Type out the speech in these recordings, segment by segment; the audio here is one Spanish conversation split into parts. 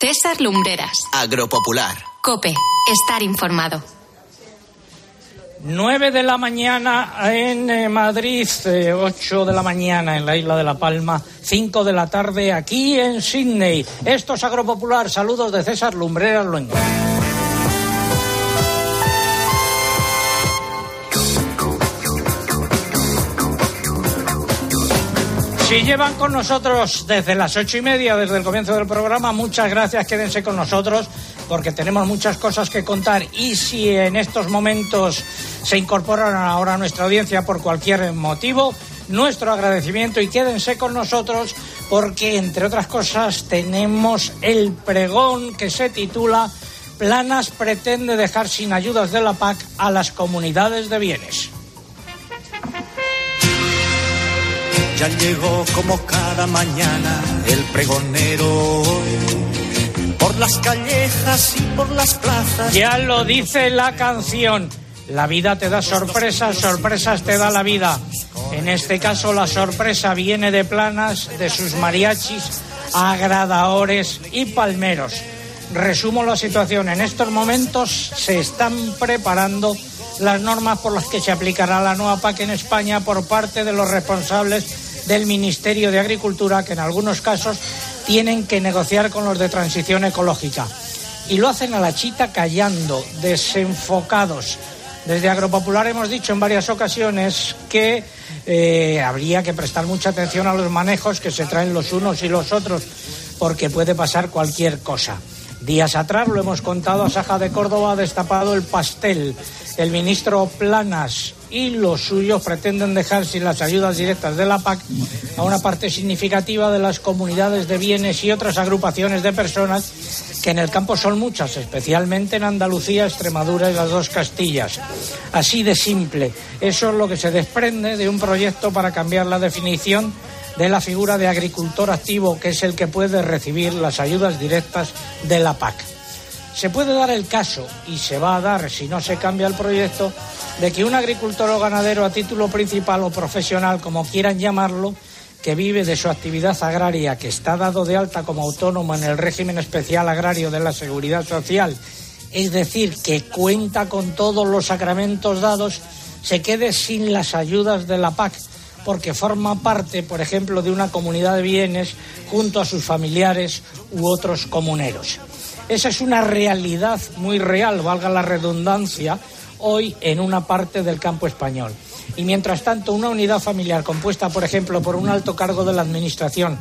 César Lumbreras. Agropopular. Cope. Estar informado. 9 de la mañana en eh, Madrid, 8 eh, de la mañana en la isla de La Palma, 5 de la tarde aquí en Sydney. Esto es Agropopular. Saludos de César Lumbreras Luengo. Si llevan con nosotros desde las ocho y media, desde el comienzo del programa, muchas gracias, quédense con nosotros porque tenemos muchas cosas que contar y si en estos momentos se incorporan ahora a nuestra audiencia por cualquier motivo, nuestro agradecimiento y quédense con nosotros porque, entre otras cosas, tenemos el pregón que se titula Planas pretende dejar sin ayudas de la PAC a las comunidades de bienes. Ya llegó como cada mañana el pregonero por las callejas y por las plazas. Ya lo dice la canción. La vida te da sorpresas, sorpresas te da la vida. En este caso la sorpresa viene de planas, de sus mariachis, agradadores y palmeros. Resumo la situación. En estos momentos se están preparando las normas por las que se aplicará la nueva PAC en España por parte de los responsables del Ministerio de Agricultura que en algunos casos tienen que negociar con los de transición ecológica. Y lo hacen a la chita callando, desenfocados. Desde Agropopular hemos dicho en varias ocasiones que eh, habría que prestar mucha atención a los manejos que se traen los unos y los otros, porque puede pasar cualquier cosa. Días atrás, lo hemos contado, a Saja de Córdoba ha destapado el pastel. El ministro Planas y los suyos pretenden dejar sin las ayudas directas de la PAC a una parte significativa de las comunidades de bienes y otras agrupaciones de personas que en el campo son muchas, especialmente en Andalucía, Extremadura y las dos Castillas. Así de simple. Eso es lo que se desprende de un proyecto para cambiar la definición de la figura de agricultor activo, que es el que puede recibir las ayudas directas de la PAC. Se puede dar el caso, y se va a dar si no se cambia el proyecto, de que un agricultor o ganadero a título principal o profesional, como quieran llamarlo, que vive de su actividad agraria, que está dado de alta como autónomo en el régimen especial agrario de la Seguridad Social, es decir, que cuenta con todos los sacramentos dados, se quede sin las ayudas de la PAC porque forma parte, por ejemplo, de una comunidad de bienes junto a sus familiares u otros comuneros. Esa es una realidad muy real, valga la redundancia, hoy en una parte del campo español. Y mientras tanto, una unidad familiar compuesta, por ejemplo, por un alto cargo de la Administración,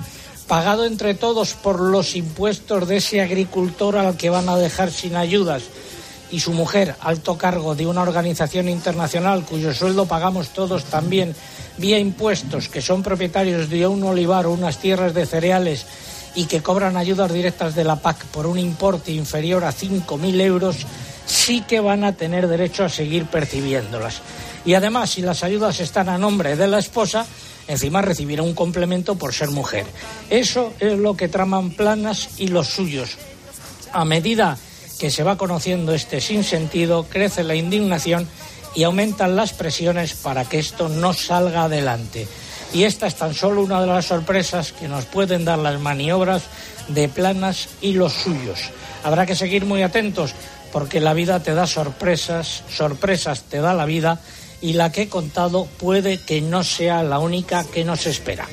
pagado entre todos por los impuestos de ese agricultor al que van a dejar sin ayudas, y su mujer, alto cargo de una organización internacional cuyo sueldo pagamos todos también vía impuestos, que son propietarios de un olivar o unas tierras de cereales y que cobran ayudas directas de la PAC por un importe inferior a 5.000 euros, sí que van a tener derecho a seguir percibiéndolas. Y además, si las ayudas están a nombre de la esposa, encima recibirá un complemento por ser mujer. Eso es lo que traman Planas y los suyos. A medida que se va conociendo este sinsentido, crece la indignación y aumentan las presiones para que esto no salga adelante. Y esta es tan solo una de las sorpresas que nos pueden dar las maniobras de Planas y los suyos. Habrá que seguir muy atentos porque la vida te da sorpresas, sorpresas te da la vida y la que he contado puede que no sea la única que nos espera.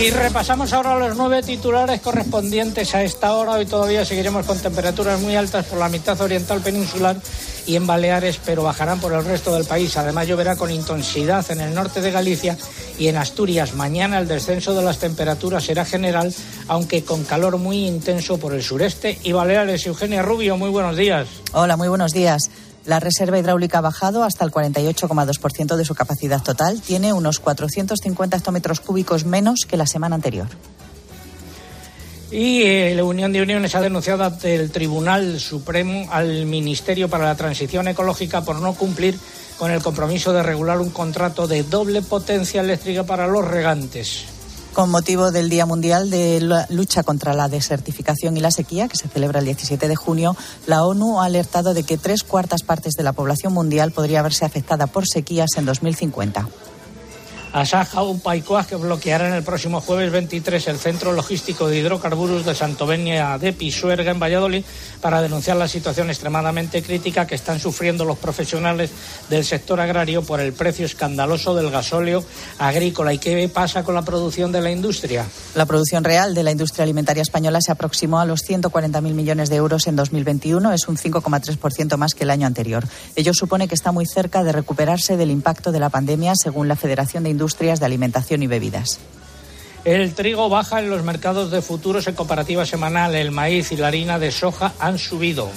Y repasamos ahora los nueve titulares correspondientes a esta hora. Hoy todavía seguiremos con temperaturas muy altas por la mitad oriental peninsular y en Baleares, pero bajarán por el resto del país. Además, lloverá con intensidad en el norte de Galicia y en Asturias. Mañana el descenso de las temperaturas será general, aunque con calor muy intenso por el sureste y Baleares. Eugenia Rubio, muy buenos días. Hola, muy buenos días. La reserva hidráulica ha bajado hasta el 48,2% de su capacidad total. Tiene unos 450 hectómetros cúbicos menos que la semana anterior. Y eh, la Unión de Uniones ha denunciado ante el Tribunal Supremo al Ministerio para la Transición Ecológica por no cumplir con el compromiso de regular un contrato de doble potencia eléctrica para los regantes. Con motivo del Día Mundial de Lucha contra la Desertificación y la Sequía, que se celebra el 17 de junio, la ONU ha alertado de que tres cuartas partes de la población mundial podría verse afectada por sequías en 2050. Asaja un Paicoas que bloqueará en el próximo jueves 23 el centro logístico de hidrocarburos de Santovenia de Pisuerga en Valladolid para denunciar la situación extremadamente crítica que están sufriendo los profesionales del sector agrario por el precio escandaloso del gasóleo agrícola. ¿Y qué pasa con la producción de la industria? La producción real de la industria alimentaria española se aproximó a los 140.000 millones de euros en 2021, es un 5,3% más que el año anterior. Ello supone que está muy cerca de recuperarse del impacto de la pandemia, según la Federación de Industrias de Alimentación y Bebidas. El trigo baja en los mercados de futuros en comparativa semanal. El maíz y la harina de soja han subido.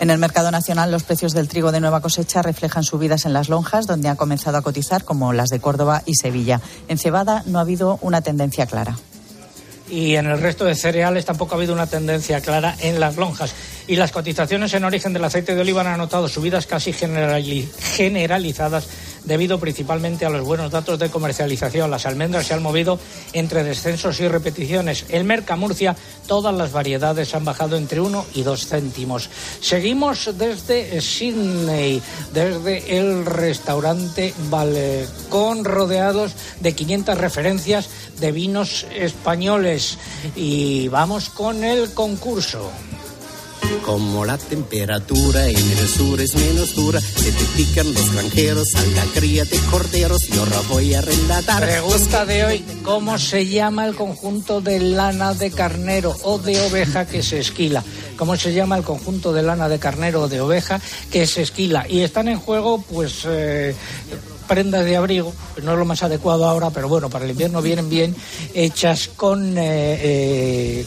En el mercado nacional, los precios del trigo de nueva cosecha reflejan subidas en las lonjas, donde han comenzado a cotizar, como las de Córdoba y Sevilla. En cebada no ha habido una tendencia clara. Y en el resto de cereales tampoco ha habido una tendencia clara en las lonjas y las cotizaciones en origen del aceite de oliva han anotado subidas casi generalizadas debido principalmente a los buenos datos de comercialización. Las almendras se han movido entre descensos y repeticiones. El Mercamurcia, todas las variedades han bajado entre 1 y 2 céntimos. Seguimos desde Sydney, desde el restaurante Balcón, rodeados de 500 referencias de vinos españoles. Y vamos con el concurso. Como la temperatura en el sur es menos dura, se te pican los granjeros a la cría de corderos y ahora voy a relatar. Pregunta de hoy, ¿cómo se llama el conjunto de lana de carnero o de oveja que se esquila? ¿Cómo se llama el conjunto de lana de carnero o de oveja que se esquila? Y están en juego, pues... Eh, prendas de abrigo, no es lo más adecuado ahora, pero bueno, para el invierno vienen bien, hechas con eh, eh,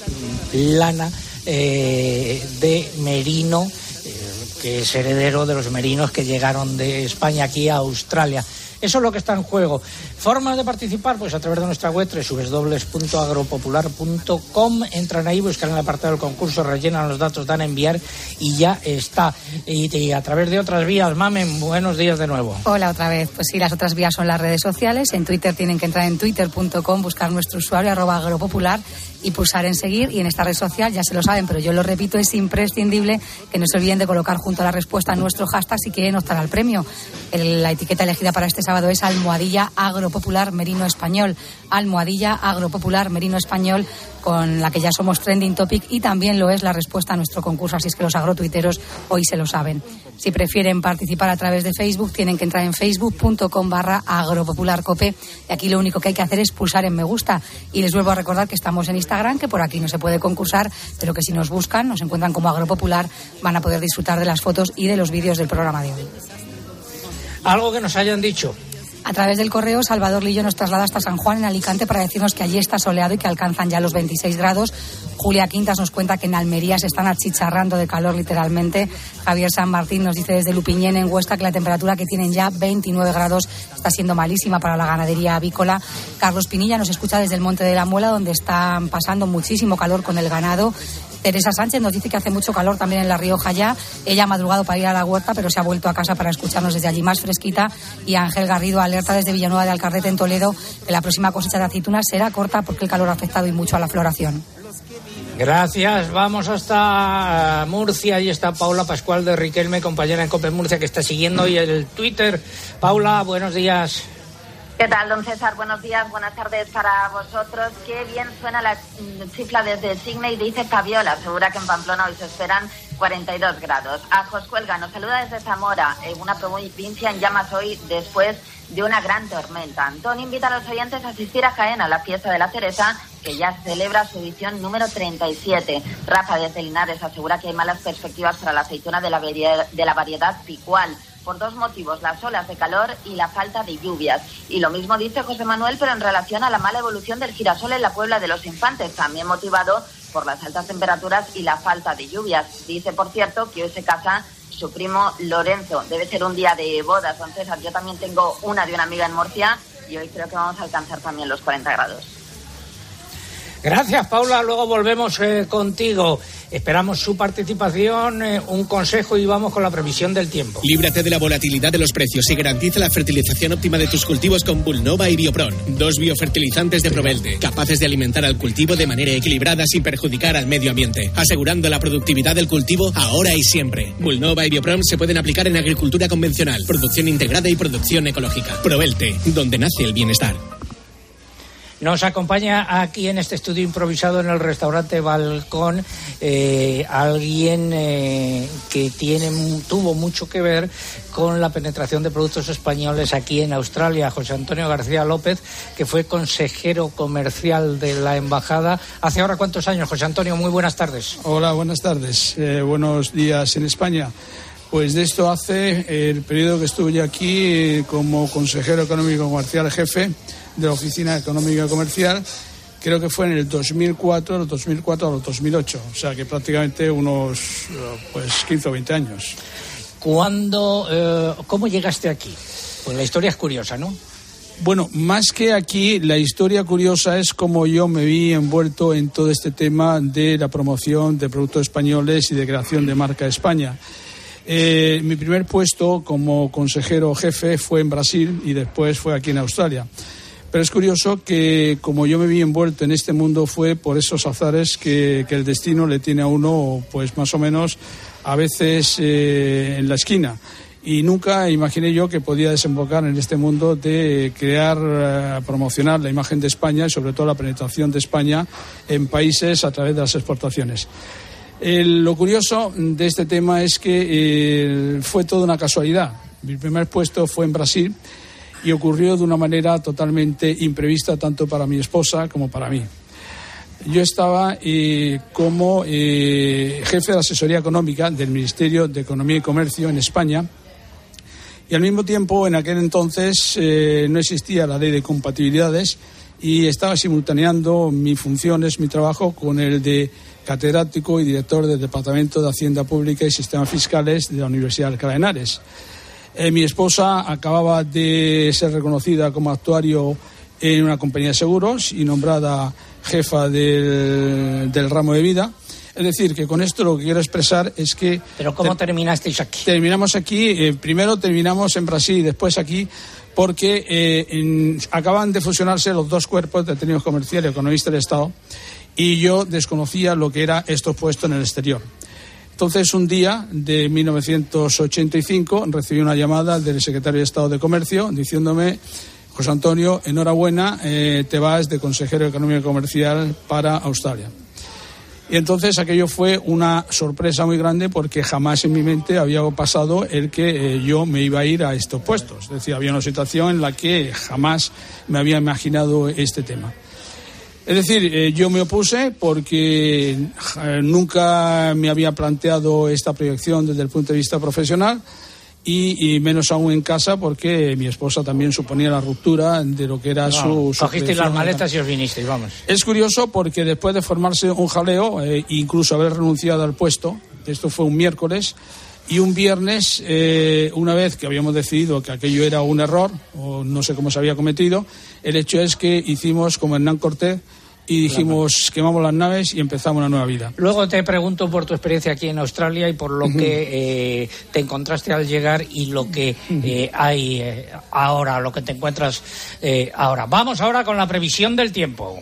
lana eh, de merino, eh, que es heredero de los merinos que llegaron de España aquí a Australia. Eso es lo que está en juego. Formas de participar, pues a través de nuestra web www.agropopular.com. Entran ahí, buscan el apartado del concurso, rellenan los datos, dan a enviar y ya está. Y, a través de otras vías, Mamen, buenos días de nuevo. Hola otra vez. Pues sí, las otras vías son las redes sociales. En Twitter tienen que entrar en twitter.com, buscar nuestro usuario arroba agropopular y pulsar en seguir. Y en esta red social, ya se lo saben, pero yo lo repito, es imprescindible que no se olviden de colocar junto a la respuesta nuestro hashtag si quieren optar al premio. la etiqueta elegida para este sábado es almohadilla agropopular merino español. Almohadilla agropopular merino español con la que ya somos trending topic y también lo es la respuesta a nuestro concurso, así es que los agrotuiteros hoy se lo saben. Si prefieren participar a través de Facebook, tienen que entrar en facebook.com barra agropopularcope y aquí lo único que hay que hacer es pulsar en me gusta. Y les vuelvo a recordar que estamos en Instagram, que por aquí no se puede concursar, pero que si nos buscan, nos encuentran como agropopular, van a poder disfrutar de las fotos y de los vídeos del programa de hoy. Algo que nos hayan dicho a través del correo, Salvador Lillo nos traslada hasta San Juan, en Alicante, para decirnos que allí está soleado y que alcanzan ya los 26 grados. Julia Quintas nos cuenta que en Almería se están achicharrando de calor, literalmente. Javier San Martín nos dice desde Lupiñén, en Huesca, que la temperatura que tienen ya 29 grados está siendo malísima para la ganadería avícola. Carlos Pinilla nos escucha desde el Monte de la Muela, donde están pasando muchísimo calor con el ganado. Teresa Sánchez nos dice que hace mucho calor también en La Rioja ya. Ella ha madrugado para ir a la huerta, pero se ha vuelto a casa para escucharnos desde allí más fresquita. Y Ángel Garrido alerta desde Villanueva de Alcarrete en Toledo que la próxima cosecha de aceitunas será corta porque el calor ha afectado y mucho a la floración. Gracias. Vamos hasta Murcia. y está Paula Pascual de Riquelme, compañera en Cope Murcia, que está siguiendo hoy el Twitter. Paula, buenos días. ¿Qué tal, don César? Buenos días, buenas tardes para vosotros. Qué bien suena la chifla desde Signe y dice Fabiola. Asegura que en Pamplona hoy se esperan 42 grados. A Joscuelga nos saluda desde Zamora, en una provincia en llamas hoy después de una gran tormenta. Antonio invita a los oyentes a asistir a Jaén a la fiesta de la cereza, que ya celebra su edición número 37. Rafa desde Linares asegura que hay malas perspectivas para la aceituna de la, de la variedad picual por dos motivos, las olas de calor y la falta de lluvias. Y lo mismo dice José Manuel, pero en relación a la mala evolución del girasol en la Puebla de los Infantes, también motivado por las altas temperaturas y la falta de lluvias. Dice, por cierto, que hoy se casa su primo Lorenzo. Debe ser un día de bodas, entonces yo también tengo una de una amiga en Murcia y hoy creo que vamos a alcanzar también los 40 grados. Gracias, Paula. Luego volvemos eh, contigo. Esperamos su participación, eh, un consejo y vamos con la previsión del tiempo. Líbrate de la volatilidad de los precios y garantiza la fertilización óptima de tus cultivos con Bulnova y Biopron, dos biofertilizantes de Provelte, capaces de alimentar al cultivo de manera equilibrada sin perjudicar al medio ambiente, asegurando la productividad del cultivo ahora y siempre. Bulnova y Biopron se pueden aplicar en agricultura convencional, producción integrada y producción ecológica. Provelte, donde nace el bienestar. Nos acompaña aquí en este estudio improvisado en el restaurante Balcón eh, alguien eh, que tiene, tuvo mucho que ver con la penetración de productos españoles aquí en Australia, José Antonio García López, que fue consejero comercial de la embajada hace ahora cuántos años, José Antonio. Muy buenas tardes. Hola, buenas tardes. Eh, buenos días en España. Pues de esto hace el periodo que estuve aquí como consejero económico comercial jefe de la Oficina Económica y Comercial, creo que fue en el 2004, el 2004 al 2008, o sea que prácticamente unos pues 15 o 20 años. ¿Cuándo, eh, cómo llegaste aquí? Pues la historia es curiosa, ¿no? Bueno, más que aquí, la historia curiosa es cómo yo me vi envuelto en todo este tema de la promoción de productos españoles y de creación de marca España. Eh, mi primer puesto como consejero jefe fue en Brasil y después fue aquí en Australia. Pero es curioso que como yo me vi envuelto en este mundo fue por esos azares que, el destino le tiene a uno, pues más o menos a veces eh, en la esquina. Y nunca imaginé yo que podía desembocar en este mundo de crear, eh, promocionar la imagen de España y sobre todo la penetración de España en países a través de las exportaciones. lo curioso de este tema es que eh, fue toda una casualidad. Mi primer puesto fue en Brasil y ocurrió de una manera totalmente imprevista tanto para mi esposa como para mí. Yo estaba eh, como eh, jefe de asesoría económica del Ministerio de Economía y Comercio en España y al mismo tiempo en aquel entonces eh, no existía la ley de compatibilidades y estaba simultaneando mis funciones, mi trabajo con el de catedrático y director del Departamento de Hacienda Pública y Sistemas Fiscales de la Universidad de Alcalá. Eh, mi esposa acababa de ser reconocida como actuario en una compañía de seguros y nombrada jefa del, ramo de vida. Es decir, que con esto lo que quiero expresar es que... ¿Pero cómo terminasteis aquí? Terminamos aquí, eh, primero terminamos en Brasil y después aquí, porque eh, acaban de fusionarse los dos cuerpos de técnicos comerciales y economistas del Estado y yo desconocía lo que era estos puestos en el exterior. Entonces, un día de 1985 recibí una llamada del secretario de Estado de Comercio diciéndome, José Antonio, enhorabuena, eh, te vas de consejero de Economía Comercial para Australia. Y entonces aquello fue una sorpresa muy grande porque jamás en mi mente había pasado el que eh, yo me iba a ir a estos puestos. Es decir, había una situación en la que jamás me había imaginado este tema. Es decir, eh, yo me opuse porque eh, nunca me había planteado esta proyección desde el punto de vista profesional y, menos aún en casa porque mi esposa también suponía la ruptura de lo que era su, su. Cogisteis las maletas y os vinisteis, vamos. Es curioso porque después de formarse un jaleo, e incluso haber renunciado al puesto, esto fue un miércoles, y un viernes, una vez que habíamos decidido que aquello era un error, o no sé cómo se había cometido, el hecho es que hicimos como Hernán Cortés y dijimos quemamos las naves y empezamos una nueva vida. Luego te pregunto por tu experiencia aquí en Australia y por lo que eh, te encontraste al llegar y lo que eh, hay eh, ahora, lo que te encuentras ahora. Vamos ahora con la previsión del tiempo.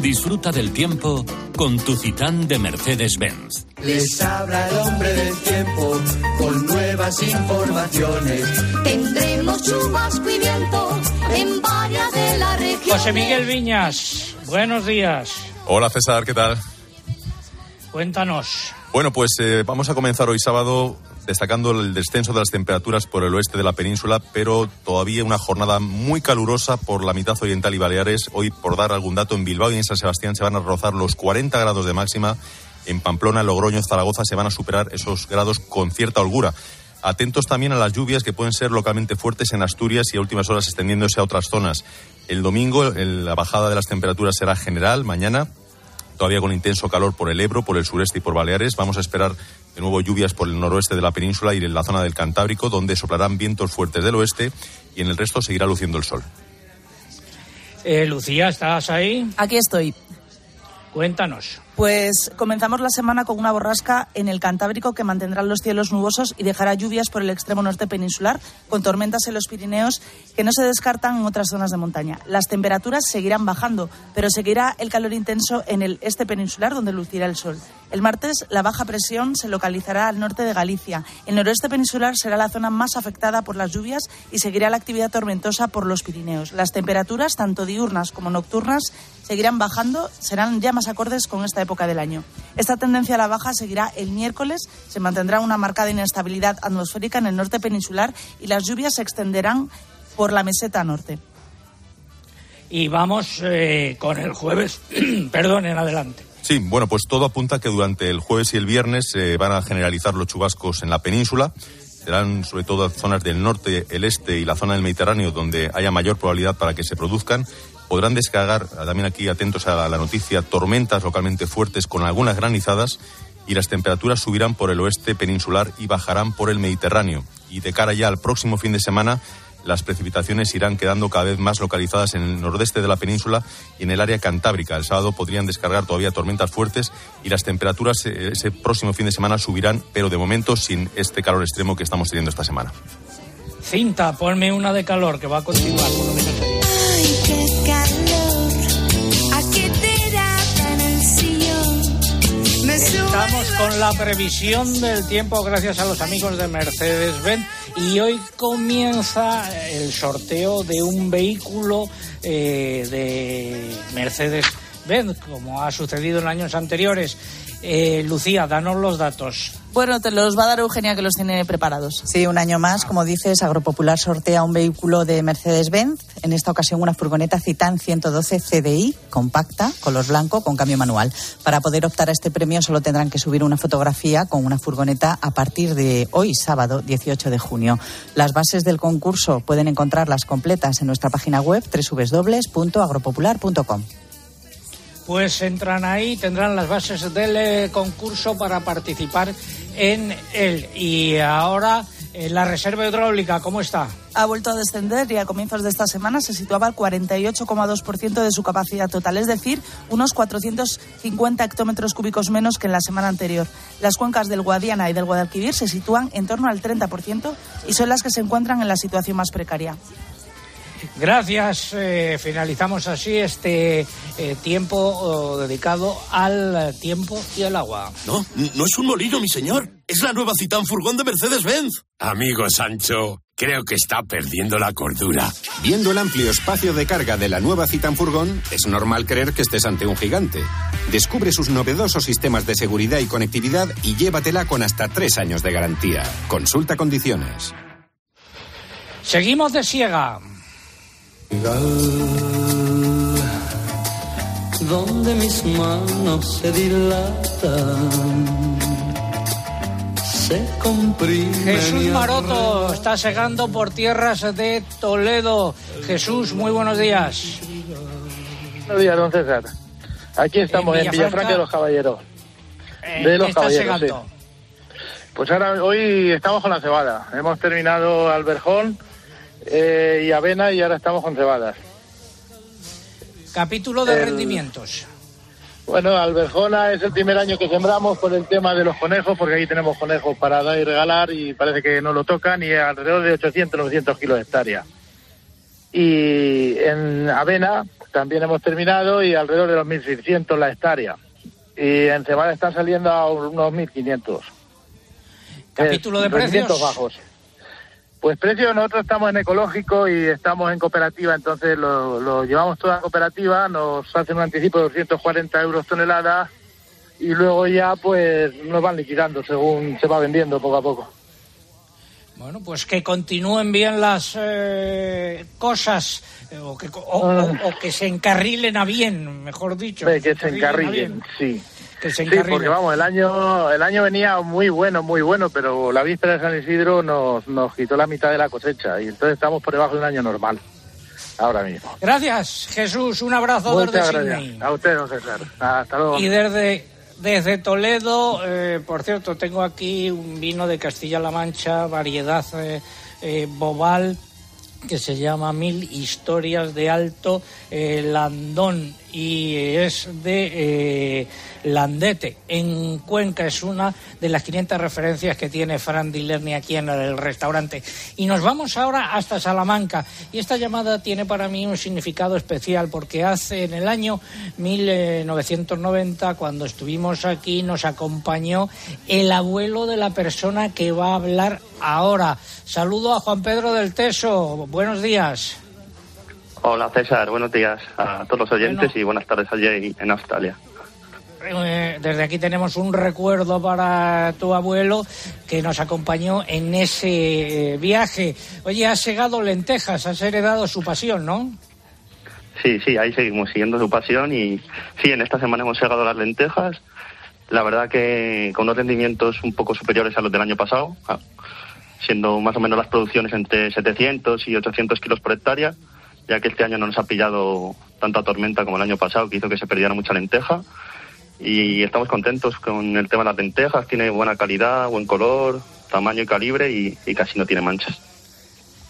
Disfruta del tiempo con tu Citán de Mercedes-Benz. Les habla el hombre del tiempo con nuevas informaciones. Tendremos chubasco y viento en varias de las regiones. José Miguel Viñas, buenos días. Hola César, ¿qué tal? Cuéntanos. Bueno, pues eh, vamos a comenzar hoy sábado destacando el descenso de las temperaturas por el oeste de la península, pero todavía una jornada muy calurosa por la mitad oriental y Baleares. Hoy, por dar algún dato, en Bilbao y en San Sebastián se van a rozar los 40 grados de máxima. En Pamplona, Logroño, Zaragoza se van a superar esos grados con cierta holgura. Atentos también a las lluvias que pueden ser localmente fuertes en Asturias y a últimas horas extendiéndose a otras zonas. El domingo la bajada de las temperaturas será general. Mañana todavía con intenso calor por el Ebro, por el sureste y por Baleares. Vamos a esperar de nuevo lluvias por el noroeste de la península y en la zona del Cantábrico, donde soplarán vientos fuertes del oeste y en el resto seguirá luciendo el sol. Eh, Lucía, ¿estás ahí? Aquí estoy. Cuéntanos. Pues comenzamos la semana con una borrasca en el Cantábrico que mantendrá los cielos nubosos y dejará lluvias por el extremo norte peninsular, con tormentas en los Pirineos que no se descartan en otras zonas de montaña. Las temperaturas seguirán bajando, pero seguirá el calor intenso en el este peninsular, donde lucirá el sol. El martes, la baja presión se localizará al norte de Galicia. El noroeste peninsular será la zona más afectada por las lluvias y seguirá la actividad tormentosa por los Pirineos. Las temperaturas, tanto diurnas como nocturnas, seguirán bajando, serán ya más acordes con esta época del año. Esta tendencia a la baja seguirá el miércoles, se mantendrá una marcada inestabilidad atmosférica en el norte peninsular y las lluvias se extenderán por la meseta norte. Y vamos eh, con el jueves, perdón, en adelante. Sí, bueno, pues todo apunta que durante el jueves y el viernes se van a generalizar los chubascos en la península. Serán sobre todo zonas del norte, el este y la zona del Mediterráneo donde haya mayor probabilidad para que se produzcan podrán descargar, también aquí atentos a la noticia, tormentas localmente fuertes con algunas granizadas y las temperaturas subirán por el oeste peninsular y bajarán por el Mediterráneo. Y de cara ya al próximo fin de semana, las precipitaciones irán quedando cada vez más localizadas en el nordeste de la península y en el área cantábrica. El sábado podrían descargar todavía tormentas fuertes y las temperaturas eh, ese próximo fin de semana subirán, pero de momento sin este calor extremo que estamos teniendo esta semana. Cinta, ponme una de calor que va a continuar por con la previsión del tiempo gracias a los amigos de Mercedes-Benz. Y hoy comienza el sorteo de un vehículo eh, de Mercedes-Benz, como ha sucedido en años anteriores. Eh, Lucía, danos los datos. Bueno, te los va a dar Eugenia, que los tiene preparados. Sí, un año más, como dices, Agropopular sortea un vehículo de Mercedes-Benz, en esta ocasión una furgoneta Citan 112 CDI, compacta, color blanco, con cambio manual. Para poder optar a este premio solo tendrán que subir una fotografía con una furgoneta a partir de hoy, sábado 18 de junio. Las bases del concurso pueden encontrarlas completas en nuestra página web www.agropopular.com pues entran ahí, tendrán las bases del eh, concurso para participar en él. Y ahora eh, la reserva hidráulica, ¿cómo está? Ha vuelto a descender y a comienzos de esta semana se situaba al 48,2% de su capacidad total, es decir, unos 450 hectómetros cúbicos menos que en la semana anterior. Las cuencas del Guadiana y del Guadalquivir se sitúan en torno al 30% y son las que se encuentran en la situación más precaria. Gracias. Eh, finalizamos así este eh, tiempo oh, dedicado al tiempo y al agua. No, no es un molino, mi señor. Es la nueva Citán Furgón de Mercedes-Benz. Amigo Sancho, creo que está perdiendo la cordura. Viendo el amplio espacio de carga de la nueva Citan Furgón, es normal creer que estés ante un gigante. Descubre sus novedosos sistemas de seguridad y conectividad y llévatela con hasta tres años de garantía. Consulta condiciones. Seguimos de ciega donde mis manos se dilatan. Se comprime Jesús Maroto está segando por tierras de Toledo. Jesús, muy buenos días. Buenos días, don César. Aquí estamos en, Villafranca de los Caballeros. de los Caballeros. Pues ahora, hoy estamos con la cebada. Hemos terminado Alberjón eh, y avena y ahora estamos con cebadas. Capítulo de rendimientos. Bueno, Alberjona es el primer año que sembramos por el tema de los conejos, porque ahí tenemos conejos para dar y regalar y parece que no lo tocan y alrededor de 800, 900 kilos de hectárea. Y en avena también hemos terminado y alrededor de los 1.600 la hectárea. Y en cebada están saliendo a unos 1.500. Capítulo de precios. bajos. Pues precio, nosotros estamos en ecológico y estamos en cooperativa, entonces lo, llevamos toda cooperativa, nos hacen un anticipo de 240 euros tonelada y luego ya pues nos van liquidando según se va vendiendo poco a poco. Bueno, pues que continúen bien las eh, cosas eh, o, que, o, que se encarrilen a bien, mejor dicho. que, se encarrilen, sí sí, porque vamos, el año, el año venía muy bueno, muy bueno, pero la víspera de San Isidro nos, nos quitó la mitad de la cosecha y entonces estamos por debajo de un año normal. Ahora mismo. Gracias, Jesús. Un abrazo desde Sydney. A usted, don César. Hasta luego. Y desde, desde Toledo, eh, por cierto, tengo aquí un vino de Castilla-La Mancha, variedad eh, eh, Bobal, que se llama Mil Historias de Alto Landón y es de eh, Landete, en Cuenca. Es una de las 500 referencias que tiene Fran Dilerni aquí en el restaurante. Y nos vamos ahora hasta Salamanca. Y esta llamada tiene para mí un significado especial porque hace en el año 1990, cuando estuvimos aquí, nos acompañó el abuelo de la persona que va a hablar ahora. Saludo a Juan Pedro del Teso. Buenos días. Hola César, buenos días a todos los oyentes y buenas tardes allí en Australia. Eh, desde aquí tenemos un recuerdo para tu abuelo que nos acompañó en ese eh, viaje. Oye, has llegado lentejas, has heredado su pasión, ¿no? Sí, sí, ahí seguimos siguiendo su pasión y sí, en esta semana hemos llegado las lentejas. La verdad que con unos rendimientos un poco superiores a los del año pasado, ah, siendo más o menos las producciones entre 700 y 800 kilos por hectárea ya que este año no nos ha pillado tanta tormenta como el año pasado, que hizo que se perdiera mucha lenteja. Y estamos contentos con el tema de las lentejas, tiene buena calidad, buen color, tamaño y calibre y, casi no tiene manchas.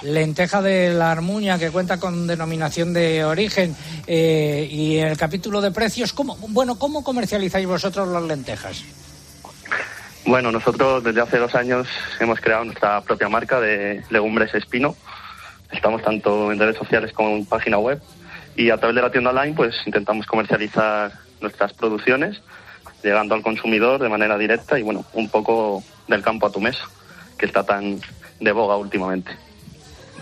Lenteja de la Armuña, que cuenta con denominación de origen. Eh, y en el capítulo de precios, ¿cómo, bueno, ¿cómo comercializáis vosotros las lentejas? Bueno, nosotros desde hace dos años hemos creado nuestra propia marca de legumbres espino, Estamos tanto en redes sociales como en página web y a través de la tienda online pues intentamos comercializar nuestras producciones llegando al consumidor de manera directa y bueno, un poco del campo a tu mesa, que está tan de boga últimamente.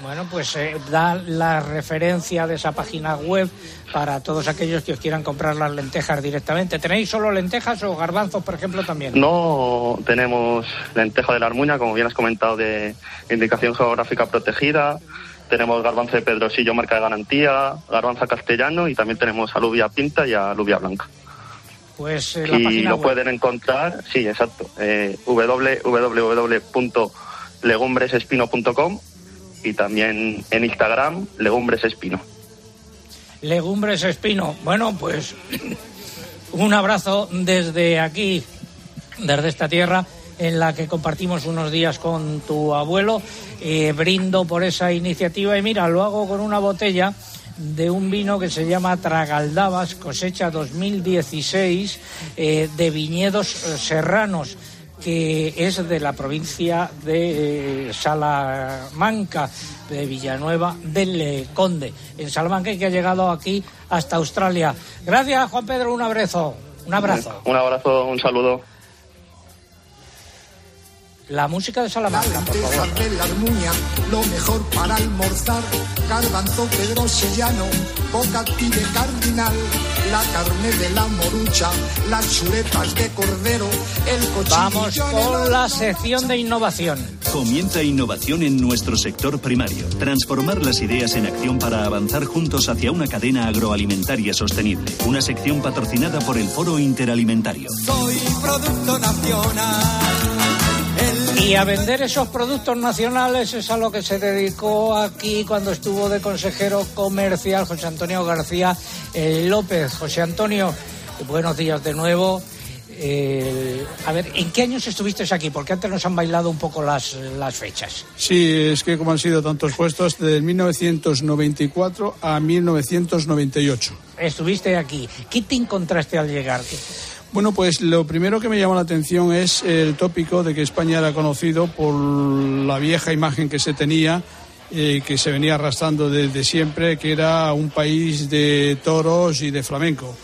Bueno, pues eh, da la referencia de esa página web para todos aquellos que os quieran comprar las lentejas directamente. ¿Tenéis solo lentejas o garbanzos, por ejemplo, también? No, tenemos lenteja de la armuña, como bien has comentado, de indicación geográfica protegida, tenemos garbanzo de pedrosillo marca de garantía, garbanza castellano y también tenemos alubia pinta y alubia blanca. Pues eh, y lo pueden encontrar, sí, exacto, eh, www.legumbresespino.com y también en Instagram, legumbresespino. Legumbres Espino. Bueno, pues un abrazo desde aquí, desde esta tierra en la que compartimos unos días con tu abuelo. Eh, brindo por esa iniciativa y mira, lo hago con una botella de un vino que se llama Tragaldabas, cosecha 2016, eh, de viñedos eh, serranos que es de la provincia de Salamanca, de Villanueva del Conde, en Salamanca y que ha llegado aquí hasta Australia. Gracias, Juan Pedro, un abrazo. Un abrazo. Un abrazo, un saludo. La música de Salamanca, por favor. de la Armuña, lo mejor para almorzar. Garbanzo pedrosillano, bocati de cardinal, la carne de la morucha, las chuletas de cordero, el cochillo. Vamos con la sección de innovación. Comienza innovación en nuestro sector primario. Transformar las ideas en acción para avanzar juntos hacia una cadena agroalimentaria sostenible. Una sección patrocinada por el Foro Interalimentario. Soy producto nacional. Y a vender esos productos nacionales es a lo que se dedicó aquí cuando estuvo de consejero comercial José Antonio García eh, López. José Antonio, buenos días de nuevo. Eh, a ver, ¿en qué años estuviste aquí? Porque antes nos han bailado un poco las, las fechas. Sí, es que como han sido tantos puestos, de 1994 a 1998. Estuviste aquí. ¿Qué te encontraste al llegar? Bueno, pues lo primero que me llamó la atención es el tópico de que España era conocido por la vieja imagen que se tenía, eh, que se venía arrastrando desde siempre, que era un país de toros y de flamenco.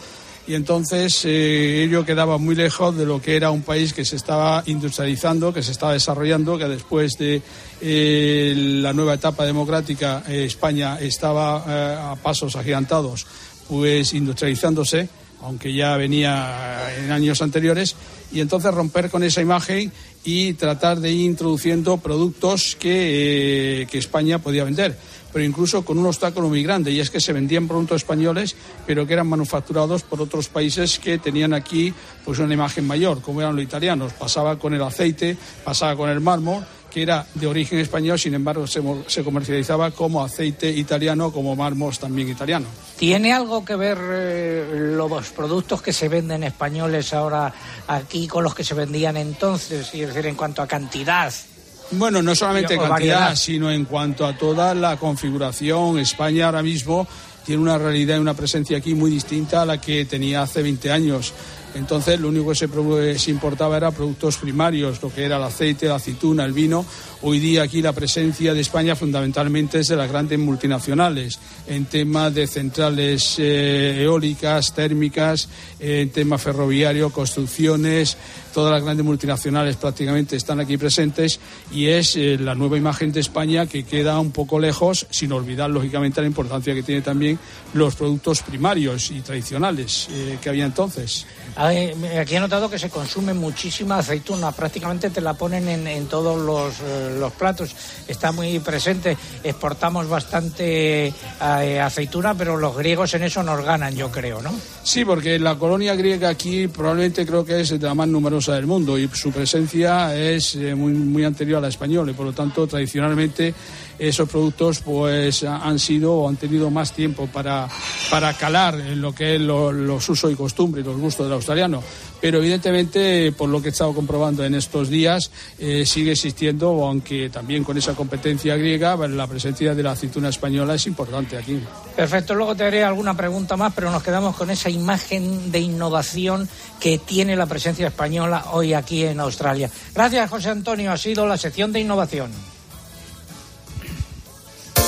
Y entonces eh, ello quedaba muy lejos de lo que era un país que se estaba industrializando, que se estaba desarrollando, que después de eh, la nueva etapa democrática España estaba a pasos agigantados, pues industrializándose aunque ya venía en años anteriores, y entonces romper con esa imagen y tratar de ir introduciendo productos que, eh, que, España podía vender, pero incluso con un obstáculo muy grande, y es que se vendían productos españoles, pero que eran manufacturados por otros países que tenían aquí pues una imagen mayor, como eran los italianos. Pasaba con el aceite, pasaba con el mármol, que era de origen español, sin embargo se, se comercializaba como aceite italiano, como mármol también italiano. ¿Tiene algo que ver eh, los productos que se venden españoles ahora aquí con los que se vendían entonces? Es decir, en cuanto a cantidad. Bueno, no solamente cantidad, variedad. sino en cuanto a toda la configuración. España ahora mismo tiene una realidad y una presencia aquí muy distinta a la que tenía hace 20 años. Entonces, lo único que se, pro- se importaba era productos primarios, lo que era el aceite, la aceituna, el vino. Hoy día aquí la presencia de España fundamentalmente es de las grandes multinacionales en temas de centrales eh, eólicas, térmicas, en tema ferroviario, construcciones. Todas las grandes multinacionales prácticamente están aquí presentes y es eh, la nueva imagen de España que queda un poco lejos, sin olvidar lógicamente la importancia que tiene también los productos primarios y tradicionales eh, que había entonces. Aquí he notado que se consume muchísima aceituna, prácticamente te la ponen en, todos los, los platos, está muy presente. Exportamos bastante eh, aceituna, pero los griegos en eso nos ganan, yo creo, ¿no? Sí, porque la colonia griega aquí probablemente creo que es la más numerosa del mundo y su presencia es eh, muy, muy anterior a la española y por lo tanto tradicionalmente esos productos pues ha- han sido o han tenido más tiempo para, para calar en lo que es lo- los usos y costumbres y los gustos del australiano. Pero evidentemente, por lo que he estado comprobando en estos días, eh, sigue existiendo, aunque también con esa competencia griega, la presencia de la aceituna española es importante aquí. Perfecto, luego te haré alguna pregunta más, pero nos quedamos con esa imagen de innovación que tiene la presencia española hoy aquí en Australia. Gracias, José Antonio. Ha sido la sección de innovación.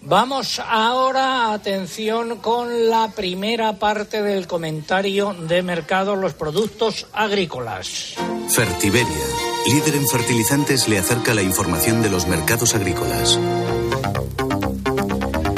Vamos ahora, atención, con la primera parte del comentario de mercado, los productos agrícolas. Fertiberia, líder en fertilizantes, le acerca la información de los mercados agrícolas.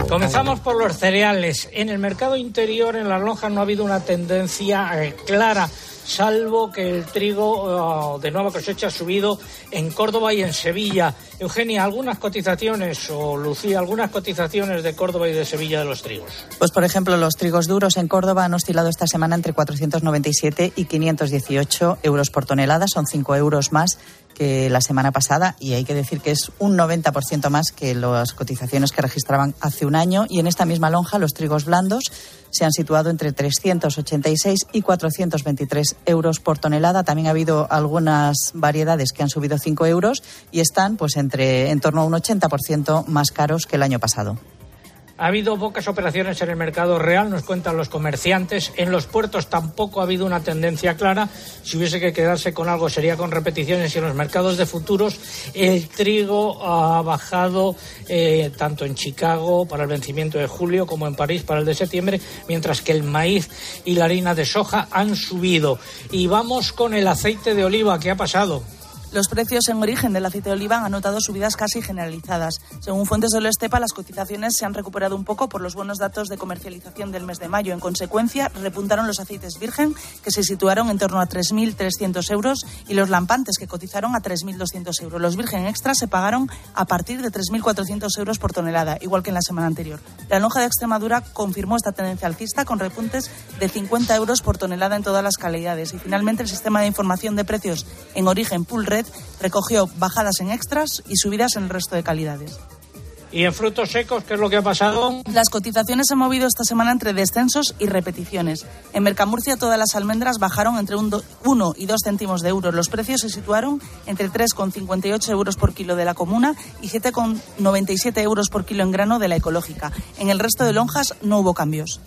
Comenzamos por los cereales. En el mercado interior, en las lonjas, no ha habido una tendencia eh, clara, salvo que el trigo eh, de nueva cosecha ha subido en Córdoba y en Sevilla. Eugenia, algunas cotizaciones, o Lucía, algunas cotizaciones de Córdoba y de Sevilla de los trigos. Pues, por ejemplo, los trigos duros en Córdoba han oscilado esta semana entre 497 y 518 euros por tonelada. Son 5 euros más la semana pasada y hay que decir que es un 90% más que las cotizaciones que registraban hace un año. Y en esta misma lonja, los trigos blandos se han situado entre 386 y 423 euros por tonelada. También ha habido algunas variedades que han subido 5 euros y están pues entre en torno a un 80% más caros que el año pasado. Ha habido pocas operaciones en el mercado real, nos cuentan los comerciantes. En los puertos tampoco ha habido una tendencia clara. Si hubiese que quedarse con algo sería con repeticiones. Y en los mercados de futuros el trigo ha bajado eh, tanto en Chicago para el vencimiento de julio como en París para el de septiembre, mientras que el maíz y la harina de soja han subido. Y vamos con el aceite de oliva. ¿Qué ha pasado? Los precios en origen del aceite de oliva han notado subidas casi generalizadas. Según fuentes de Estepa, las cotizaciones se han recuperado un poco por los buenos datos de comercialización del mes de mayo. En consecuencia, repuntaron los aceites virgen, que se situaron en torno a 3.300 euros, y los lampantes, que cotizaron a 3.200 euros. Los virgen extra se pagaron a partir de 3.400 euros por tonelada, igual que en la semana anterior. La lonja de Extremadura confirmó esta tendencia alcista con repuntes de 50 euros por tonelada en todas las calidades. Y finalmente, el sistema de información de precios en origen Pool Red recogió bajadas en extras y subidas en el resto de calidades. ¿Y en frutos secos qué es lo que ha pasado? Las cotizaciones se han movido esta semana entre descensos y repeticiones. En Mercamurcia todas las almendras bajaron entre 1 y 2 céntimos de euro. Los precios se situaron entre 3,58 euros por kilo de la comuna y 7,97 euros por kilo en grano de la ecológica. En el resto de lonjas no hubo cambios.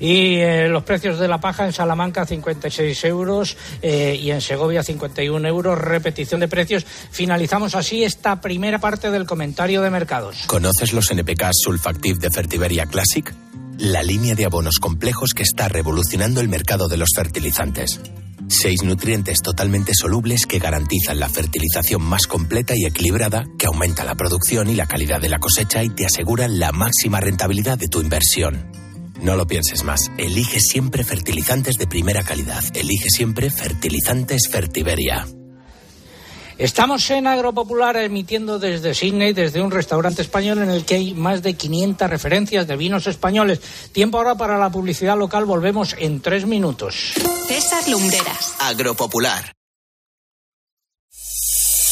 Y eh, los precios de la paja en Salamanca 56 euros eh, y en Segovia 51 euros. Repetición de precios. Finalizamos así esta primera parte del comentario de mercados. ¿Conoces los NPK Sulfactive de Fertiberia Classic? La línea de abonos complejos que está revolucionando el mercado de los fertilizantes. Seis nutrientes totalmente solubles que garantizan la fertilización más completa y equilibrada, que aumenta la producción y la calidad de la cosecha y te aseguran la máxima rentabilidad de tu inversión. No lo pienses más. Elige siempre fertilizantes de primera calidad. Elige siempre fertilizantes Fertiberia. Estamos en Agropopular emitiendo desde Sydney, desde un restaurante español en el que hay más de 500 referencias de vinos españoles. Tiempo ahora para la publicidad local. Volvemos en tres minutos. César Lumbreras. Agropopular.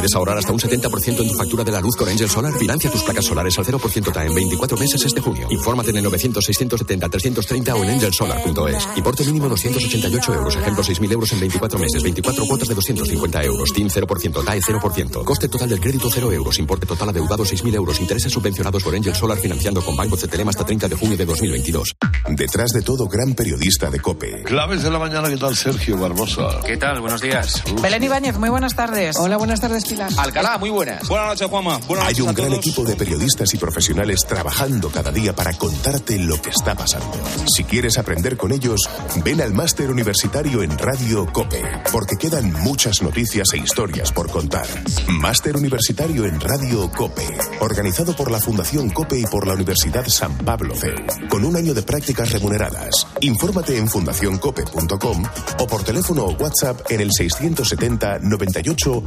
¿Quieres ahorrar hasta un 70% en tu factura de la luz con Angel Solar? Financia tus placas solares al 0% TAE en 24 meses este junio. Infórmate en el 900-670-330 o en angelsolar.es. Importe mínimo 288 euros. Ejemplo 6.000 euros en 24 meses. 24 cuotas de 250 euros. TIN 0%. TAE 0%. Coste total del crédito 0 euros. Importe total adeudado 6.000 euros. Intereses subvencionados por Angel Solar financiando con Banco CTLM hasta 30 de junio de 2022. Detrás de todo, gran periodista de COPE. Claves de la mañana, ¿qué tal Sergio Barbosa? ¿Qué tal? Buenos días. Belén Ibáñez, muy buenas tardes. Hola, buenas tardes. Alcalá, muy buenas. Buenas noches, Juanma. Buenas Hay noches un a gran todos. equipo de periodistas y profesionales trabajando cada día para contarte lo que está pasando. Si quieres aprender con ellos, ven al máster universitario en Radio COPE, porque quedan muchas noticias e historias por contar. Máster universitario en Radio COPE, organizado por la Fundación COPE y por la Universidad San Pablo CEU, con un año de prácticas remuneradas. Infórmate en fundacioncope.com o por teléfono o WhatsApp en el 670 98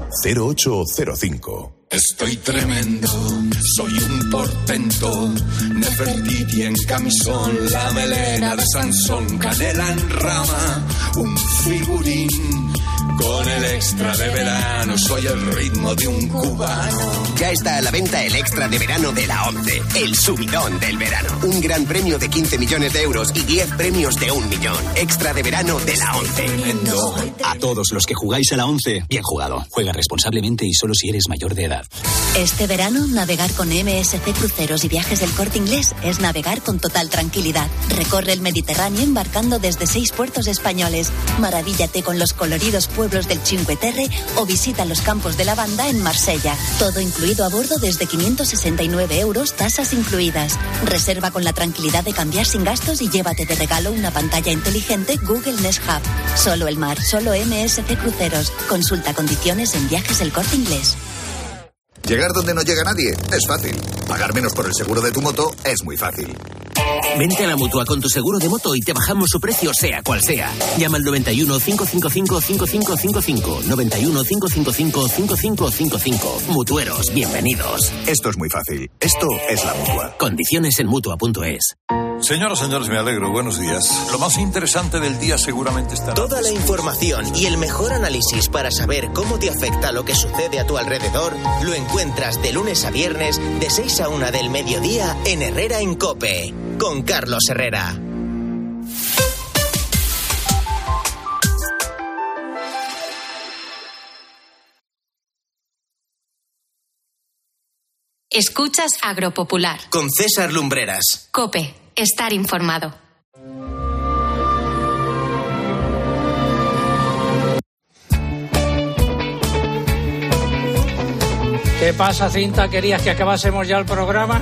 0805. Estoy tremendo, soy un portento. Nefertiti en camisón, la melena de Sansón, canela en rama, un figurín. Con el extra de verano, soy el ritmo de un cubano. Ya está a la venta el extra de verano de la ONCE, el subidón del verano. Un gran premio de 15 millones de euros y 10 premios de un millón. Extra de verano de la ONCE. A todos los que jugáis a la 11, bien jugado. Juega responsablemente y solo si eres mayor de edad. Este verano, navegar con MSC Cruceros y Viajes del Corte Inglés es navegar con total tranquilidad. Recorre el Mediterráneo embarcando desde seis puertos españoles. Maravíllate con los coloridos pueblos del Cinque Terre o visita los campos de lavanda en Marsella. Todo incluido a bordo desde 569 euros, tasas incluidas. Reserva con la tranquilidad de cambiar sin gastos y llévate de regalo una pantalla inteligente Google Nest Hub. Solo el mar, solo MSC Cruceros. Consulta condiciones en Viajes del Corte Inglés. Llegar donde no llega nadie es fácil. Pagar menos por el seguro de tu moto es muy fácil. Vente a la mutua con tu seguro de moto y te bajamos su precio, sea cual sea. Llama al 91 555 5555. 91 555 5555. Mutueros, bienvenidos. Esto es muy fácil. Esto es la mutua. Condiciones en mutua.es. Señoras, señores, me alegro. Buenos días. Lo más interesante del día seguramente está. Toda la información y el mejor análisis para saber cómo te afecta lo que sucede a tu alrededor lo encuentras de lunes a viernes de 6 a 1 del mediodía en Herrera en Cope con Carlos Herrera. Escuchas Agropopular. Con César Lumbreras. Cope, estar informado. ¿Qué pasa, Cinta? ¿Querías que acabásemos ya el programa?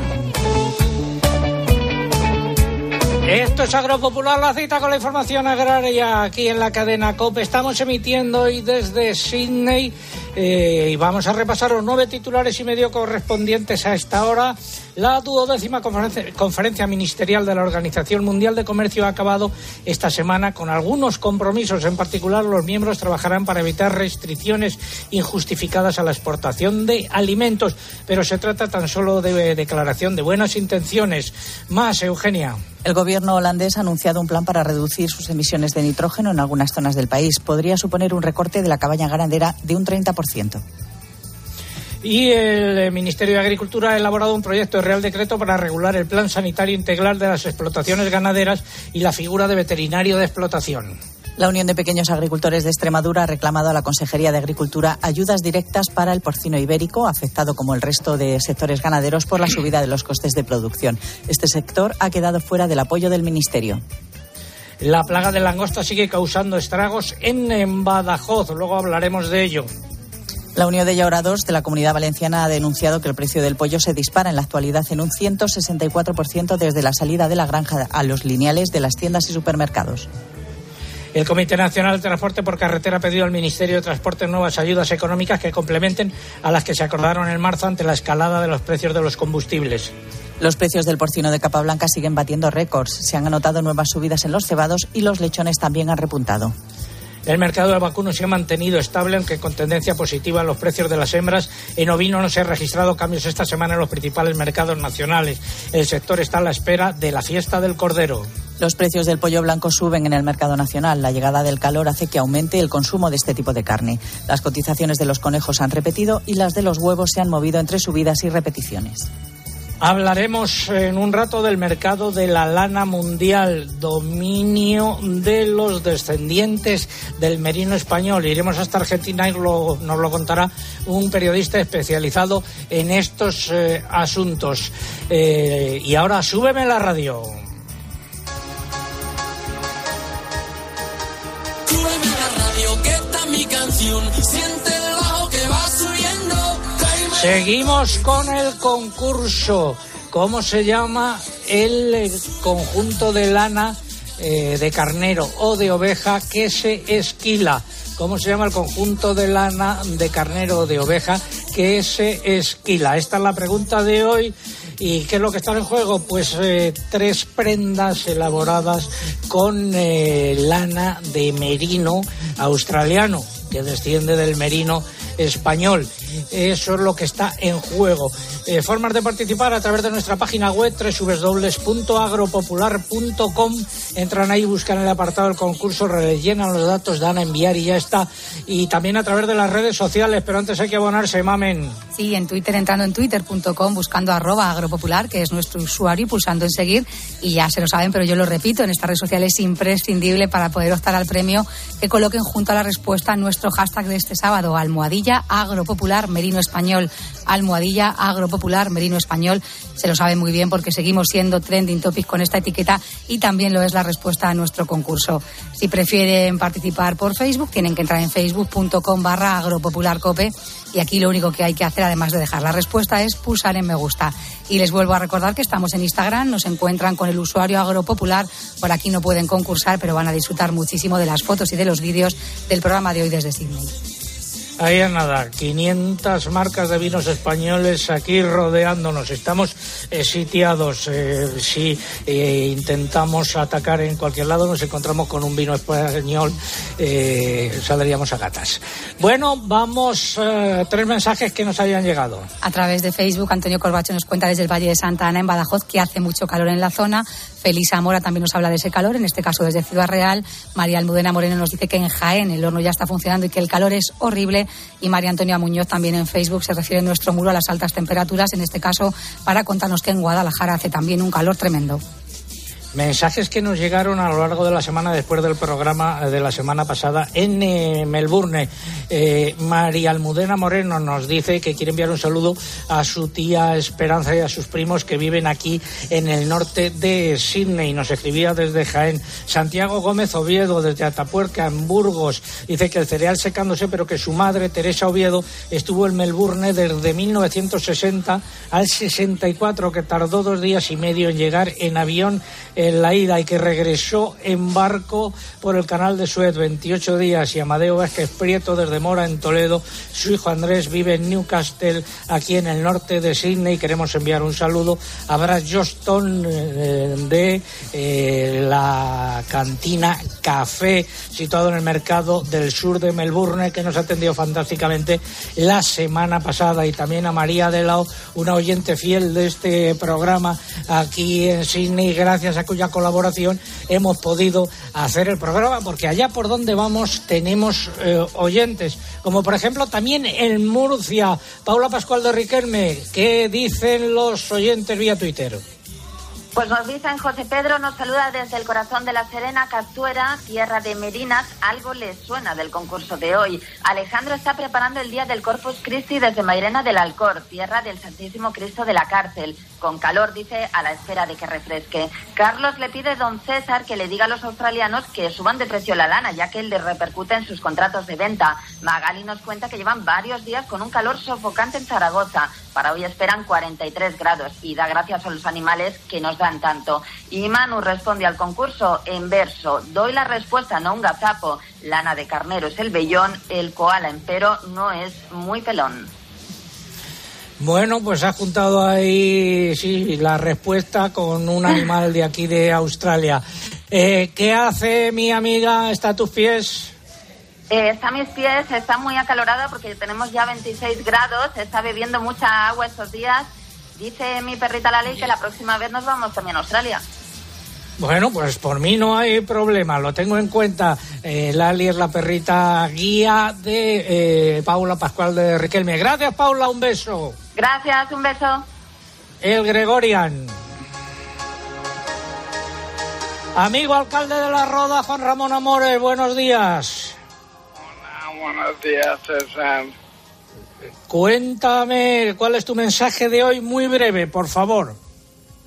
Esto es Agropopular, la cita con la información agraria aquí en la cadena COPE. Estamos emitiendo hoy desde Sydney eh, y vamos a repasar los nueve titulares y medio correspondientes a esta hora. La duodécima conferencia, conferencia ministerial de la Organización Mundial de Comercio ha acabado esta semana con algunos compromisos. En particular, los miembros trabajarán para evitar restricciones injustificadas a la exportación de alimentos. Pero se trata tan solo de declaración de buenas intenciones. Más, Eugenia. El gobierno holandés ha anunciado un plan para reducir sus emisiones de nitrógeno en algunas zonas del país. Podría suponer un recorte de la cabaña ganadera de un 30%. Y el Ministerio de Agricultura ha elaborado un proyecto de Real Decreto para regular el plan sanitario integral de las explotaciones ganaderas y la figura de veterinario de explotación. La Unión de Pequeños Agricultores de Extremadura ha reclamado a la Consejería de Agricultura ayudas directas para el porcino ibérico, afectado como el resto de sectores ganaderos por la subida de los costes de producción. Este sector ha quedado fuera del apoyo del Ministerio. La plaga de langosta sigue causando estragos en Badajoz. Luego hablaremos de ello. La Unión de Llaurados de la Comunidad Valenciana ha denunciado que el precio del pollo se dispara en la actualidad en un 164% desde la salida de la granja a los lineales de las tiendas y supermercados. El Comité Nacional de Transporte por Carretera ha pedido al Ministerio de Transporte nuevas ayudas económicas que complementen a las que se acordaron en marzo ante la escalada de los precios de los combustibles. Los precios del porcino de capa blanca siguen batiendo récords. Se han anotado nuevas subidas en los cebados y los lechones también han repuntado. El mercado del vacuno se ha mantenido estable, aunque con tendencia positiva en los precios de las hembras. En ovino no se han registrado cambios esta semana en los principales mercados nacionales. El sector está a la espera de la fiesta del cordero. Los precios del pollo blanco suben en el mercado nacional. La llegada del calor hace que aumente el consumo de este tipo de carne. Las cotizaciones de los conejos han repetido y las de los huevos se han movido entre subidas y repeticiones. Hablaremos en un rato del mercado de la lana mundial, dominio de los descendientes del merino español. Iremos hasta Argentina y nos lo contará un periodista especializado en estos eh, asuntos. Eh, y ahora súbeme la radio. La radio, Seguimos con el concurso. ¿Cómo se llama el conjunto de lana eh, de carnero o de oveja que se esquila? ¿Cómo se llama el conjunto de lana de carnero o de oveja que se esquila? Esta es la pregunta de hoy. ¿Y qué es lo que está en juego? Pues eh, tres prendas elaboradas con eh, lana de merino australiano, que desciende del merino español. Eso es lo que está en juego. Eh, formas de participar a través de nuestra página web www.agropopular.com. Entran ahí, buscan el apartado del concurso, rellenan los datos, dan a enviar y ya está. Y también a través de las redes sociales, pero antes hay que abonarse, mamen. Sí, en Twitter, entrando en twitter.com, buscando arroba agropopular, que es nuestro usuario, y pulsando en seguir. Y ya se lo saben, pero yo lo repito, en esta red social es imprescindible para poder optar al premio que coloquen junto a la respuesta nuestro hashtag de este sábado, almohadilla agropopular merino español. Almohadilla agropopular merino español. Se lo saben muy bien porque seguimos siendo trending topic con esta etiqueta y también lo es la respuesta a nuestro concurso. Si prefieren participar por Facebook, tienen que entrar en facebook.com barra agropopularcope y aquí lo único que hay que hacer, además de dejar la respuesta, es pulsar en me gusta. Y les vuelvo a recordar que estamos en Instagram, nos encuentran con el usuario agropopular. Por aquí no pueden concursar, pero van a disfrutar muchísimo de las fotos y de los vídeos del programa de hoy desde Sydney. Ahí es nada, 500 marcas de vinos españoles aquí rodeándonos. Estamos eh, sitiados. Eh, si eh, intentamos atacar en cualquier lado, nos encontramos con un vino español, saldríamos a gatas. Bueno, vamos, tres mensajes que nos hayan llegado. A través de Facebook, Antonio Corbacho nos cuenta desde el Valle de Santa Ana, en Badajoz, que hace mucho calor en la zona. Felisa Mora también nos habla de ese calor, en este caso desde Ciudad Real. María Almudena Moreno nos dice que en Jaén el horno ya está funcionando y que el calor es horrible. Y María Antonia Muñoz también en Facebook se refiere en nuestro muro a las altas temperaturas, en este caso para contarnos que en Guadalajara hace también un calor tremendo. Mensajes que nos llegaron a lo largo de la semana después del programa de la semana pasada en eh, Melbourne. Eh, María Almudena Moreno nos dice que quiere enviar un saludo a su tía Esperanza y a sus primos que viven aquí en el norte de Sydney. Nos escribía desde Jaén. Santiago Gómez Oviedo desde Atapuerca, en Burgos. Dice que el cereal secándose, pero que su madre, Teresa Oviedo, estuvo en Melbourne desde 1960 al 64, que tardó dos días y medio en llegar en avión en la ida y que regresó en barco por el canal de Suez 28 días y Amadeo Vázquez Prieto desde Mora en Toledo. Su hijo Andrés vive en Newcastle, aquí en el norte de Sydney. Queremos enviar un saludo a Brad Johnston eh, de eh, la cantina Café, situado en el mercado del sur de Melbourne, que nos atendió fantásticamente la semana pasada. Y también a María Delao, una oyente fiel de este programa aquí en Sydney, gracias a cuya colaboración hemos podido hacer el programa, porque allá por donde vamos tenemos eh, oyentes, como por ejemplo también en Murcia. Paula Pascual de Riquelme, ¿qué dicen los oyentes vía Twitter? Pues nos dicen José Pedro, nos saluda desde el corazón de la Serena, Castuera, tierra de Merinas. Algo les suena del concurso de hoy. Alejandro está preparando el día del Corpus Christi desde Mairena del Alcor, tierra del Santísimo Cristo de la Cárcel. Con calor, dice, a la espera de que refresque. Carlos le pide a don César que le diga a los australianos que suban de precio la lana, ya que le repercute en sus contratos de venta. Magali nos cuenta que llevan varios días con un calor sofocante en Zaragoza. Para hoy esperan 43 grados y da gracias a los animales que nos dan tanto. Y Manu responde al concurso en verso. Doy la respuesta, no un gazapo. Lana de carnero es el vellón, el koala empero no es muy pelón. Bueno, pues ha juntado ahí sí, la respuesta con un animal de aquí de Australia. Eh, ¿Qué hace mi amiga? ¿Está a tus pies? Eh, está a mis pies, está muy acalorada porque tenemos ya 26 grados, está bebiendo mucha agua estos días. Dice mi perrita Lali que la próxima vez nos vamos también a Australia. Bueno, pues por mí no hay problema, lo tengo en cuenta. Eh, Lali es la perrita guía de eh, Paula Pascual de Riquelme. Gracias, Paula, un beso. Gracias, un beso. El Gregorian. Amigo alcalde de la Roda, Juan Ramón Amores, buenos días. Buenos días, César. Cuéntame, ¿cuál es tu mensaje de hoy? Muy breve, por favor.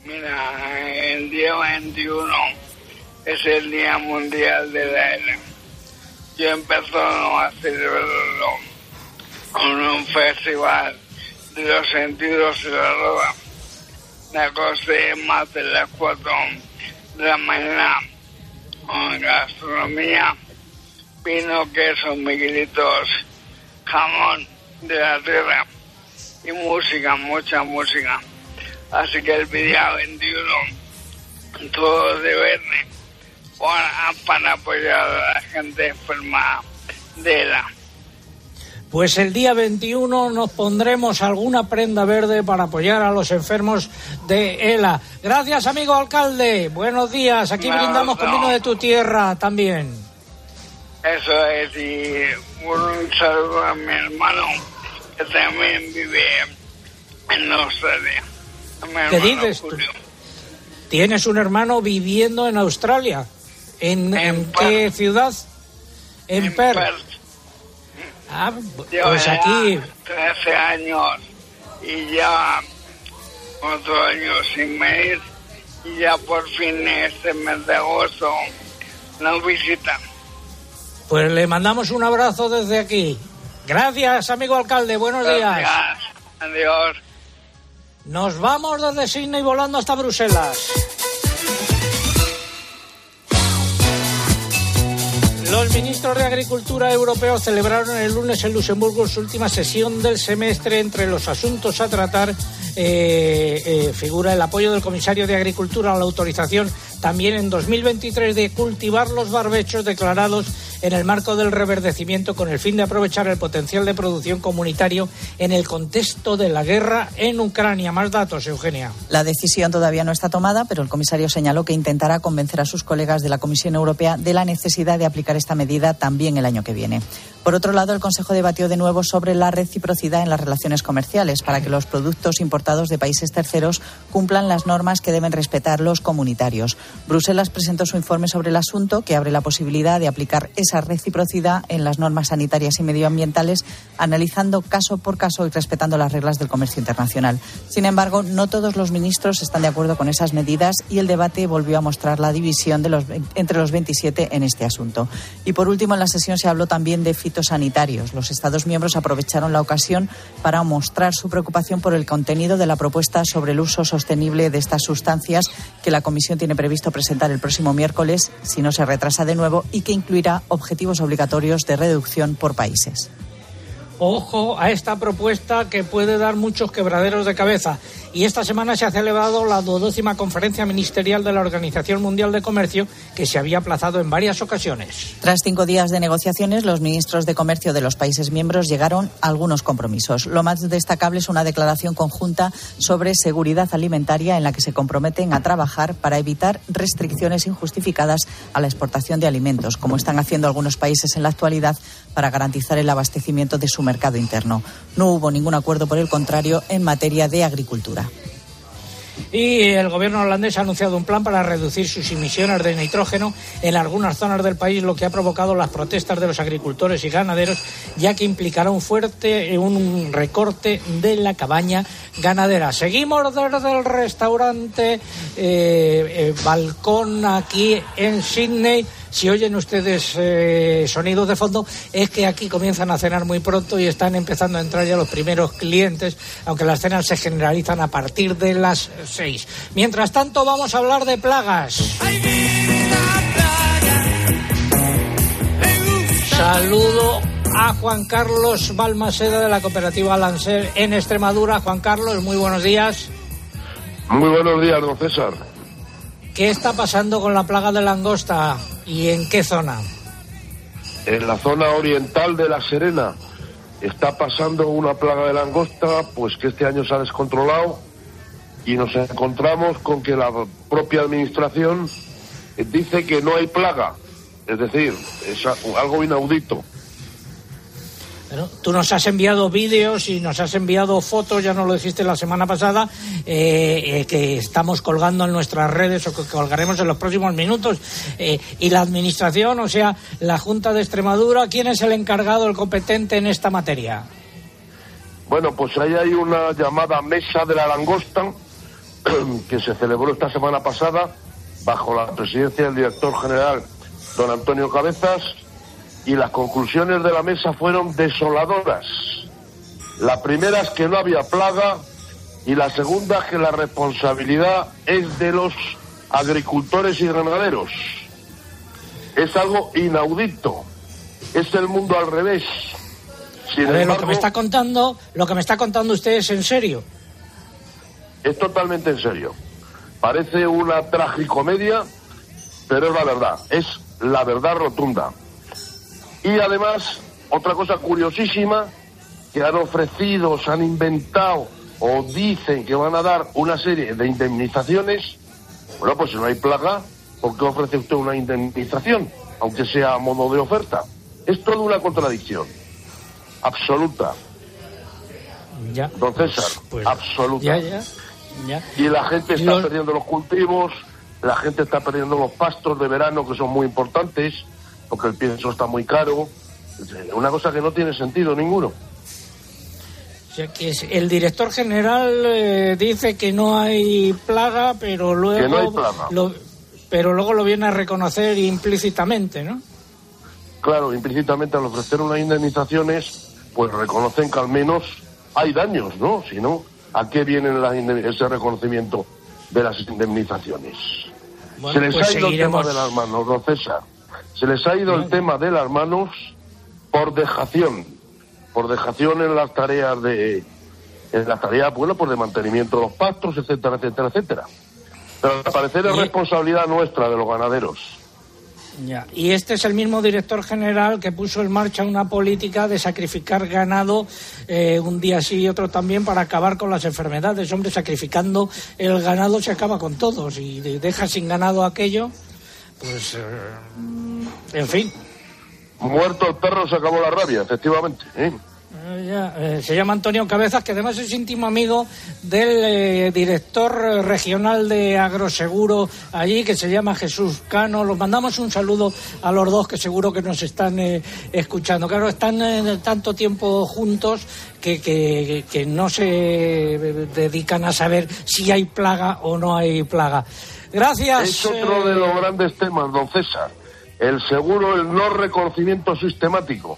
Mira, el día 21 es el Día Mundial de la L. Yo empezó a celebrarlo con un festival de los sentidos de la roda. Me acosté más de las 4 de la mañana con gastronomía, vino, queso, miguelitos, jamón de la tierra y música, mucha música. Así que el día 21, todo de verde, para, para apoyar a la gente enferma de la. Pues el día 21 nos pondremos alguna prenda verde para apoyar a los enfermos de ELA. Gracias, amigo alcalde. Buenos días. Aquí brindamos con no. vino de tu tierra también. Eso es, y un saludo a mi hermano que también vive en Australia. ¿Qué dices tú? Tienes un hermano viviendo en Australia. ¿En, en qué ciudad? En, Perth. Ah, Llevo pues aquí 13 años y ya otro año sin venir y ya por fin este mes de agosto nos visitan. Pues le mandamos un abrazo desde aquí. Gracias, amigo alcalde. Buenos días. Gracias. Adiós. Nos vamos desde Sydney volando hasta Bruselas. Los ministros de Agricultura europeos celebraron el lunes en Luxemburgo su última sesión del semestre. Entre los asuntos a tratar eh, eh, figura el apoyo del comisario de Agricultura a la autorización también en 2023 de cultivar los barbechos declarados en el marco del reverdecimiento con el fin de aprovechar el potencial de producción comunitario en el contexto de la guerra en Ucrania. Más datos, Eugenia. La decisión todavía no está tomada, pero el comisario señaló que intentará convencer a sus colegas de la Comisión Europea de la necesidad de aplicar esta medida también el año que viene. Por otro lado, el Consejo debatió de nuevo sobre la reciprocidad en las relaciones comerciales para que los productos importados de países terceros cumplan las normas que deben respetar los comunitarios. Bruselas presentó su informe sobre el asunto que abre la posibilidad de aplicar esa reciprocidad en las normas sanitarias y medioambientales, analizando caso por caso y respetando las reglas del comercio internacional. Sin embargo, no todos los ministros están de acuerdo con esas medidas y el debate volvió a mostrar la división de los, entre los 27 en este asunto. Y por último, en la sesión se habló también de Los Estados miembros aprovecharon la ocasión para mostrar su preocupación por el contenido de la propuesta sobre el uso sostenible de estas sustancias que la Comisión tiene previsto presentar el próximo miércoles, si no se retrasa de nuevo, y que incluirá objetivos obligatorios de reducción por países. Ojo a esta propuesta que puede dar muchos quebraderos de cabeza. Y esta semana se ha celebrado la duodécima conferencia ministerial de la Organización Mundial de Comercio, que se había aplazado en varias ocasiones. Tras cinco días de negociaciones, los ministros de Comercio de los países miembros llegaron a algunos compromisos. Lo más destacable es una declaración conjunta sobre seguridad alimentaria en la que se comprometen a trabajar para evitar restricciones injustificadas a la exportación de alimentos, como están haciendo algunos países en la actualidad para garantizar el abastecimiento de su mercado interno. No hubo ningún acuerdo, por el contrario, en materia de agricultura. Y el gobierno holandés ha anunciado un plan para reducir sus emisiones de nitrógeno en algunas zonas del país, lo que ha provocado las protestas de los agricultores y ganaderos, ya que implicará un fuerte un recorte de la cabaña ganadera. Seguimos desde el restaurante eh, eh, Balcón aquí en Sydney. Si oyen ustedes eh, sonidos de fondo, es que aquí comienzan a cenar muy pronto y están empezando a entrar ya los primeros clientes, aunque las cenas se generalizan a partir de las seis. Mientras tanto, vamos a hablar de plagas. Saludo a Juan Carlos Balmaseda de la cooperativa Lancer en Extremadura. Juan Carlos, muy buenos días. Muy buenos días, don César. ¿Qué está pasando con la plaga de langosta y en qué zona? En la zona oriental de La Serena está pasando una plaga de langosta, pues que este año se ha descontrolado y nos encontramos con que la propia administración dice que no hay plaga. Es decir, es algo inaudito. Tú nos has enviado vídeos y nos has enviado fotos, ya nos lo dijiste la semana pasada, eh, eh, que estamos colgando en nuestras redes o que colgaremos en los próximos minutos. Eh, y la Administración, o sea, la Junta de Extremadura, ¿quién es el encargado, el competente en esta materia? Bueno, pues ahí hay una llamada Mesa de la Langosta que se celebró esta semana pasada bajo la presidencia del director general don Antonio Cabezas, y las conclusiones de la mesa fueron desoladoras. La primera es que no había plaga y la segunda es que la responsabilidad es de los agricultores y ganaderos. Es algo inaudito. Es el mundo al revés. lo que me está contando, lo que me está contando usted es en serio. Es totalmente en serio. Parece una tragicomedia, pero es la verdad. Es la verdad rotunda. Y además, otra cosa curiosísima, que han ofrecido, se han inventado o dicen que van a dar una serie de indemnizaciones. Bueno, pues si no hay plaga, ¿por qué ofrece usted una indemnización? Aunque sea a modo de oferta. Es toda una contradicción. Absoluta. Ya. Don César, pues, absoluta. Ya, ya, ya. Y la gente está perdiendo los cultivos, la gente está perdiendo los pastos de verano que son muy importantes, porque el pienso está muy caro. Una cosa que no tiene sentido ninguno. O sea, que el director general eh, dice que no hay plaga, pero luego Lo, pero luego lo viene a reconocer implícitamente, ¿no? Claro, implícitamente al ofrecer unas indemnizaciones, pues reconocen que al menos hay daños, ¿no? Si no, ¿a qué viene ese reconocimiento de las indemnizaciones? se les pues ha ido el tema de las manos, don César. Se les ha ido el tema de las manos por dejación, por dejación en las tareas de, en las tareas, bueno, por de mantenimiento de los pastos, etcétera, etcétera, etcétera. Pero al parecer es responsabilidad nuestra de los ganaderos. Ya. Y este es el mismo director general que puso en marcha una política de sacrificar ganado eh, un día sí y otro también para acabar con las enfermedades. Hombre, sacrificando el ganado se acaba con todos y deja sin ganado aquello, pues, eh, en fin. Muerto el perro se acabó la rabia, efectivamente. ¿eh? Eh, se llama Antonio Cabezas, que además es íntimo amigo del eh, director regional de Agroseguro allí, que se llama Jesús Cano. Los mandamos un saludo a los dos que seguro que nos están eh, escuchando. Claro, están tanto tiempo juntos que, que, no se dedican a saber si hay plaga o no hay plaga. Gracias. Es otro de los grandes temas, don César. El seguro, el no reconocimiento sistemático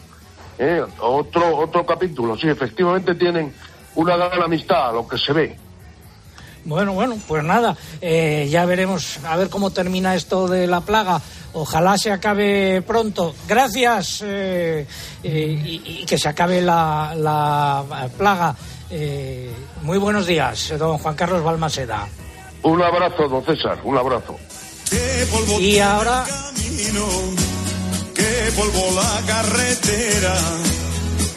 ¿eh? otro, otro capítulo. Sí, efectivamente tienen una gran amistad, a lo que se ve. Bueno, bueno, pues nada, eh, ya veremos a ver cómo termina esto de la plaga. Ojalá se acabe pronto. Gracias eh, y, que se acabe la, la plaga. muy buenos días, don Juan Carlos Balmaseda. Un abrazo, don César, un abrazo. Y ahora que polvo la carretera.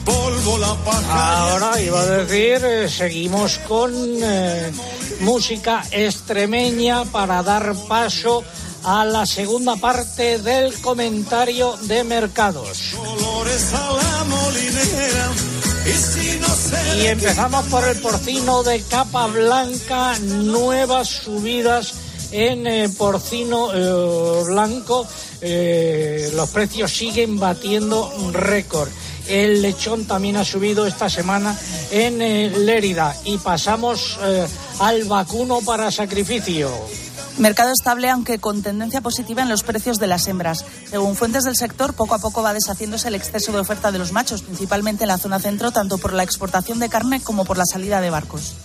Polvo la paja. Ahora iba a decir, eh, seguimos con eh, música extremeña para dar paso a la segunda parte del comentario de mercados. Y empezamos por el porcino de capa blanca, nuevas subidas en eh, porcino blanco eh, los precios siguen batiendo récord. El lechón también ha subido esta semana en eh, Lérida y pasamos eh, al vacuno para sacrificio. Mercado estable, aunque con tendencia positiva en los precios de las hembras. Según fuentes del sector, poco a poco va deshaciéndose el exceso de oferta de los machos, principalmente en la zona centro, tanto por la exportación de carne como por la salida de barcos.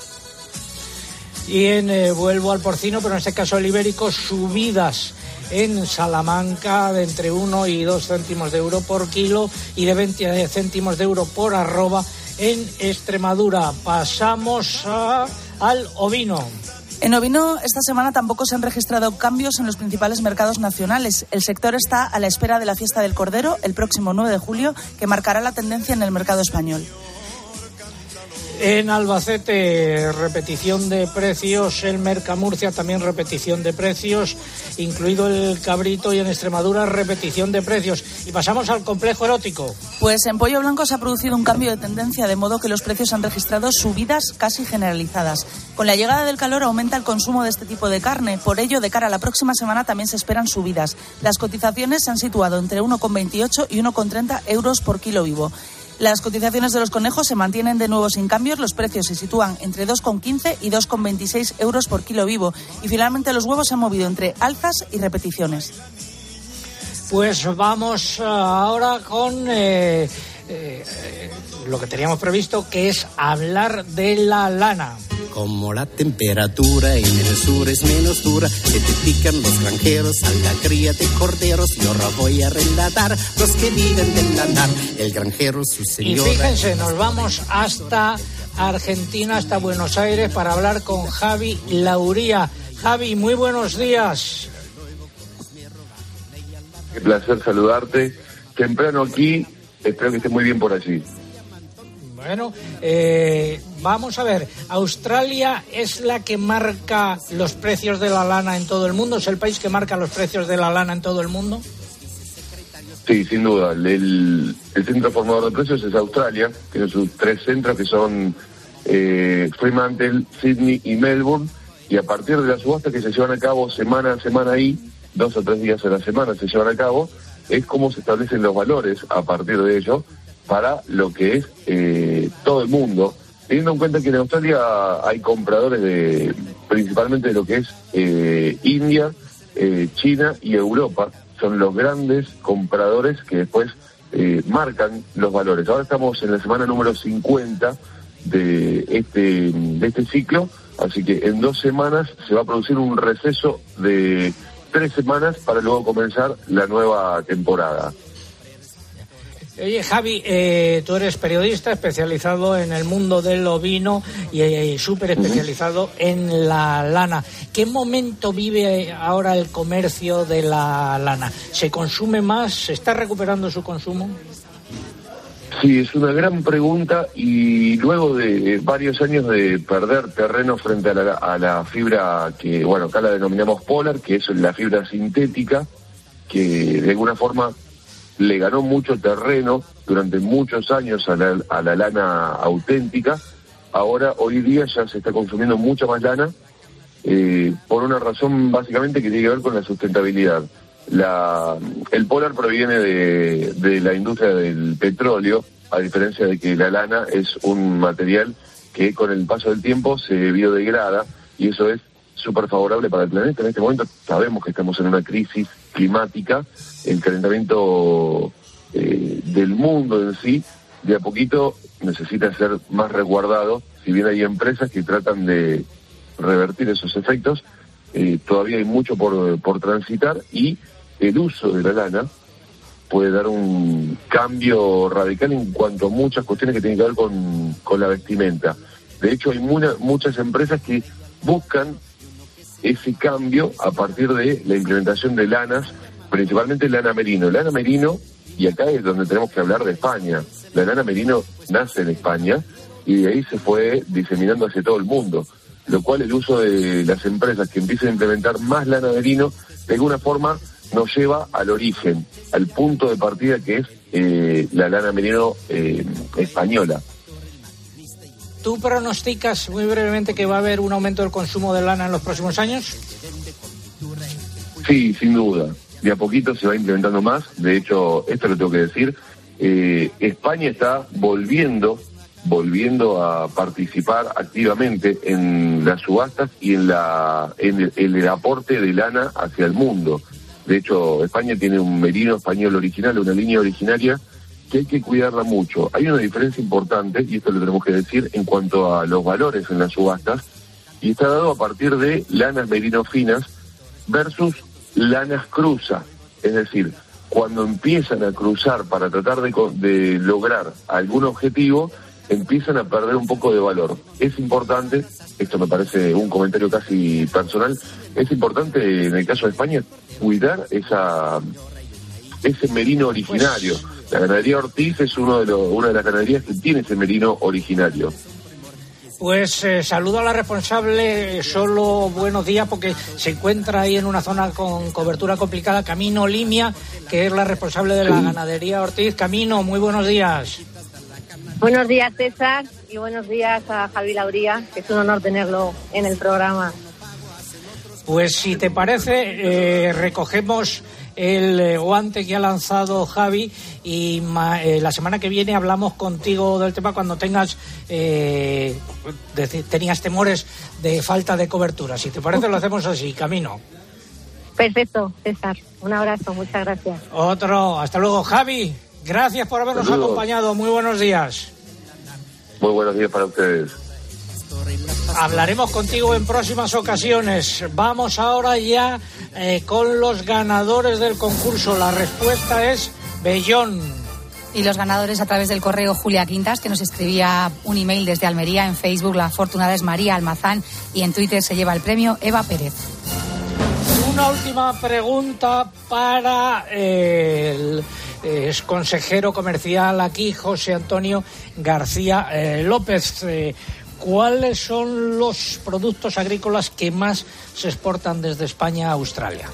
Y en, eh, vuelvo al porcino, pero en este caso el ibérico, subidas en Salamanca de entre 1 y 2 céntimos de euro por kilo y de 20 céntimos de euro por arroba en Extremadura. Pasamos al ovino. En ovino, esta semana tampoco se han registrado cambios en los principales mercados nacionales. El sector está a la espera de la fiesta del Cordero el próximo 9 de julio, que marcará la tendencia en el mercado español. En Albacete, repetición de precios. En Mercamurcia, también repetición de precios, incluido el cabrito. Y en Extremadura, repetición de precios. Y pasamos al complejo erótico. Pues en Pollo Blanco se ha producido un cambio de tendencia, de modo que los precios han registrado subidas casi generalizadas. Con la llegada del calor aumenta el consumo de este tipo de carne, por ello de cara a la próxima semana también se esperan subidas. Las cotizaciones se han situado entre 1,28 y 1,30 euros por kilo vivo. Las cotizaciones de los conejos se mantienen de nuevo sin cambios, los precios se sitúan entre 2,15 y 2,26 euros por kilo vivo y finalmente los huevos se han movido entre alzas y repeticiones. Pues vamos ah, ahora con eh, eh, eh, lo que teníamos previsto, que es hablar de la lana. Como la temperatura en el sur es menos dura, se te pican los granjeros a la cría de corderos. Y ahora voy a relatar los que viven del lanar. El granjero, su Y señora. fíjense, nos vamos hasta Argentina, hasta Buenos Aires, para hablar con Javi Lauría. Javi, muy buenos días. Qué placer saludarte. Temprano aquí, espero que esté muy bien por allí. Bueno, eh, vamos a ver, Australia es la que marca los precios de la lana en todo el mundo, es el país que marca los precios de la lana en todo el mundo. Sí, sin duda. El, centro formador de precios es Australia, tiene sus tres centros que son eh, Fremantle, Sydney y Melbourne. Y a partir de la subasta que se llevan a cabo semana a semana ahí, dos o tres días a la semana se llevan a cabo, es cómo se establecen los valores a partir de ello para lo que es eh, todo el mundo. Teniendo en cuenta que en Australia hay compradores de principalmente de lo que es eh, India, eh, China y Europa. Son los grandes compradores que después eh, marcan los valores. Ahora estamos en la semana número 50 de este, de este ciclo, así que en dos semanas se va a producir un receso de tres semanas para luego comenzar la nueva temporada. Oye, Javi, eh, tú eres periodista especializado en el mundo del ovino y eh, súper especializado en la lana. ¿Qué momento vive ahora el comercio de la lana? ¿Se consume más? ¿Se está recuperando su consumo? Sí, es una gran pregunta y luego de varios años de perder terreno frente a la, a la fibra que, bueno, acá la denominamos polar, que es la fibra sintética, que de alguna forma le ganó mucho terreno durante muchos años a la, a la lana auténtica. Ahora, hoy día ya se está consumiendo mucha más lana eh, por una razón básicamente que tiene que ver con la sustentabilidad. La, el polar proviene de, de la industria del petróleo, a diferencia de que la lana es un material que con el paso del tiempo se biodegrada y eso es súper favorable para el planeta. En este momento sabemos que estamos en una crisis climática, el calentamiento eh, del mundo en sí de a poquito necesita ser más resguardado, si bien hay empresas que tratan de revertir esos efectos, eh, todavía hay mucho por, por transitar y el uso de la lana puede dar un cambio radical en cuanto a muchas cuestiones que tienen que ver con, con la vestimenta. De hecho, hay muna- muchas empresas que buscan ese cambio a partir de la implementación de lanas, principalmente lana merino. Lana merino, y acá es donde tenemos que hablar de España. La lana merino nace en España y de ahí se fue diseminando hacia todo el mundo, lo cual el uso de las empresas que empiezan a implementar más lana merino, de alguna forma nos lleva al origen, al punto de partida que es eh, la lana merino eh, española. ¿Tú pronosticas muy brevemente que va a haber un aumento del consumo de lana en los próximos años? Sí, sin duda. De a poquito se va implementando más. De hecho, esto lo tengo que decir. eh, España está volviendo volviendo a participar activamente en las subastas y en, la, en el, en el aporte de lana hacia el mundo. De hecho, España tiene un merino español original, una línea originaria que hay que cuidarla mucho. Hay una diferencia importante, y esto lo tenemos que decir, en cuanto a los valores en las subastas, y está dado a partir de lanas merino finas versus lanas cruza. Es decir, cuando empiezan a cruzar para tratar de, de lograr algún objetivo, empiezan a perder un poco de valor. Es importante, esto me parece un comentario casi personal, es importante en el caso de España cuidar esa ese merino originario. La ganadería Ortiz es uno de los, una de las ganaderías que tiene ese merino originario. Pues eh, saludo a la responsable, solo buenos días porque se encuentra ahí en una zona con cobertura complicada, Camino Limia, que es la responsable de la ganadería Ortiz. Camino, muy buenos días. Buenos días, César, y buenos días a Javi Lauría, que es un honor tenerlo en el programa. Pues si te parece, eh, recogemos el eh, guante que ha lanzado Javi y ma- eh, la semana que viene hablamos contigo del tema cuando tengas eh, tenías temores de falta de cobertura. Si te parece, lo hacemos así, camino. Perfecto, César. Un abrazo, muchas gracias. Otro, hasta luego, Javi. Gracias por habernos Saludos. acompañado. Muy buenos días. Muy buenos días para ustedes. Hablaremos contigo en próximas ocasiones. Vamos ahora ya eh, con los ganadores del concurso. La respuesta es Bellón. Y los ganadores a través del correo Julia Quintas, que nos escribía un email desde Almería, en Facebook la afortunada es María Almazán y en Twitter se lleva el premio Eva Pérez. Una última pregunta para eh, el eh, ex consejero comercial aquí, José Antonio García López. ¿Cuáles son los productos agrícolas que más se exportan desde España a Australia?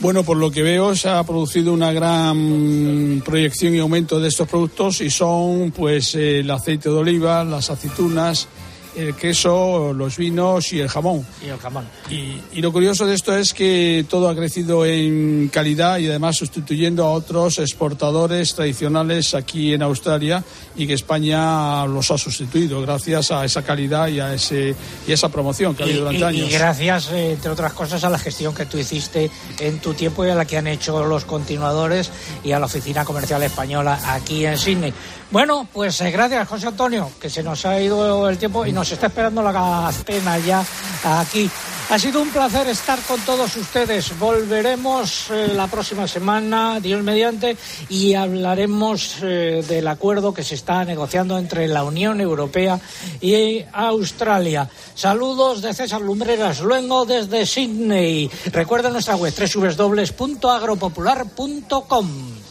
Bueno, por lo que veo se ha producido una gran proyección y aumento de estos productos y son pues eh, el aceite de oliva, las aceitunas, el queso, los vinos y el jamón. Y el jamón. Y, y lo curioso de esto es que todo ha crecido en calidad y además sustituyendo a otros exportadores tradicionales aquí en Australia y que España los ha sustituido gracias a esa calidad y a, ese, y a esa promoción que ha habido durante y- y años. gracias, entre otras cosas, a la gestión que tú hiciste en tu tiempo y a la que han hecho los continuadores y a la Oficina Comercial Española aquí en Sydney. Bueno, pues eh, gracias, José Antonio, que se nos ha ido el tiempo y nos está esperando la cena ya aquí. Ha sido un placer estar con todos ustedes. Volveremos eh, la próxima semana, Dios mediante, y hablaremos eh, del acuerdo que se está negociando entre la Unión Europea y Australia. Saludos de César Lumbreras, luego desde Sydney. Recuerda nuestra web www.agropopular.com.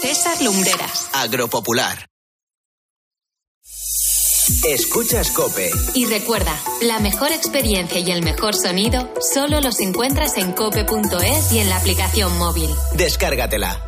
César Lumbreras. Agropopular. Escuchas Cope. Y recuerda, la mejor experiencia y el mejor sonido solo los encuentras en cope.es y en la aplicación móvil. Descárgatela.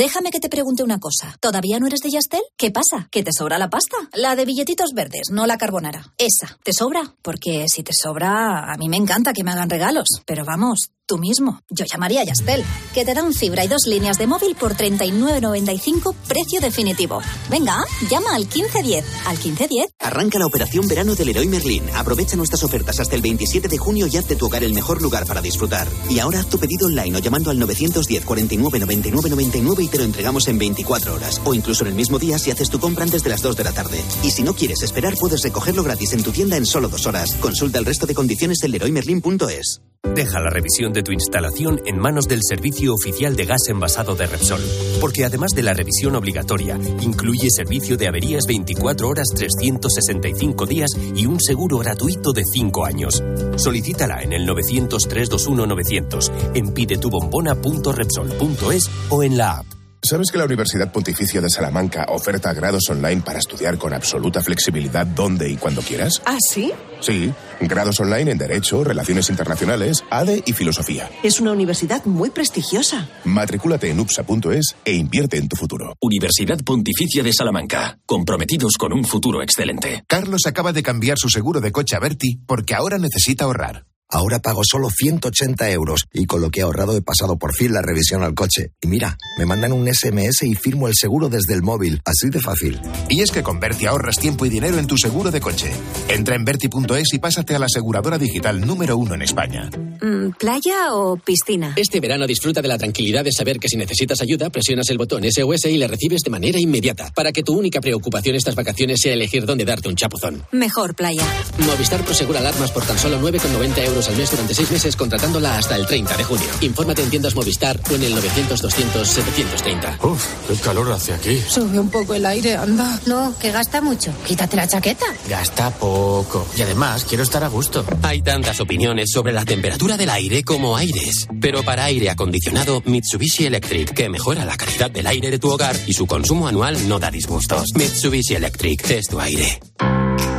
Déjame que te pregunte una cosa. ¿Todavía no eres de Yastel? ¿Qué pasa? ¿Que te sobra la pasta? La de billetitos verdes, no la carbonara. Esa, ¿te sobra? Porque si te sobra, a mí me encanta que me hagan regalos. Pero vamos, tú mismo. Yo llamaría a Yastel, que te dan fibra y dos líneas de móvil por 39.95, precio definitivo. Venga, llama al 1510. ¿Al 1510? Arranca la operación verano del Leroy Merlin. Aprovecha nuestras ofertas hasta el 27 de junio y haz de tu hogar el mejor lugar para disfrutar. Y ahora haz tu pedido online o llamando al 910 49 99 99 y te lo entregamos en 24 horas. O incluso en el mismo día si haces tu compra antes de las 2 de la tarde. Y si no quieres esperar, puedes recogerlo gratis en tu tienda en solo dos horas. Consulta el resto de condiciones en leroymerlin.es. Deja la revisión de tu instalación en manos del Servicio Oficial de Gas Envasado de Repsol, porque además de la revisión obligatoria, incluye servicio de averías 24 horas 365 días y un seguro gratuito de 5 años. Solicítala en el 900-321-900, en pidetubombona.repsol.es o en la app. ¿Sabes que la Universidad Pontificia de Salamanca oferta grados online para estudiar con absoluta flexibilidad donde y cuando quieras? ¿Ah, sí? Sí, grados online en Derecho, Relaciones Internacionales, ADE y Filosofía. Es una universidad muy prestigiosa. Matrículate en upsa.es e invierte en tu futuro. Universidad Pontificia de Salamanca. Comprometidos con un futuro excelente. Carlos acaba de cambiar su seguro de coche a Berti porque ahora necesita ahorrar. Ahora pago solo 180 euros y con lo que he ahorrado he pasado por fin la revisión al coche. Y mira, me mandan un SMS y firmo el seguro desde el móvil. Así de fácil. Y es que con Berti ahorras tiempo y dinero en tu seguro de coche. Entra en Berti.es y pásate a la aseguradora digital número uno en España. Mm, ¿Playa o piscina? Este verano disfruta de la tranquilidad de saber que si necesitas ayuda, presionas el botón SOS y le recibes de manera inmediata. Para que tu única preocupación estas vacaciones sea elegir dónde darte un chapuzón. Mejor playa. Movistar Prosegura Alarmas por tan solo 9,90 euros al mes durante seis meses contratándola hasta el 30 de junio. Infórmate en tiendas Movistar o en el 900-200-730. Uf, qué calor hace aquí. Sube un poco el aire, anda. No, que gasta mucho. Quítate la chaqueta. Gasta poco. Y además, quiero estar a gusto. Hay tantas opiniones sobre la temperatura del aire como aires. Pero para aire acondicionado, Mitsubishi Electric, que mejora la calidad del aire de tu hogar y su consumo anual no da disgustos. Mitsubishi Electric es tu aire.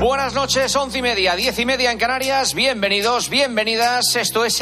Buenas noches, once y media, diez y media en Canarias. Bienvenidos, bienvenidas. Esto es el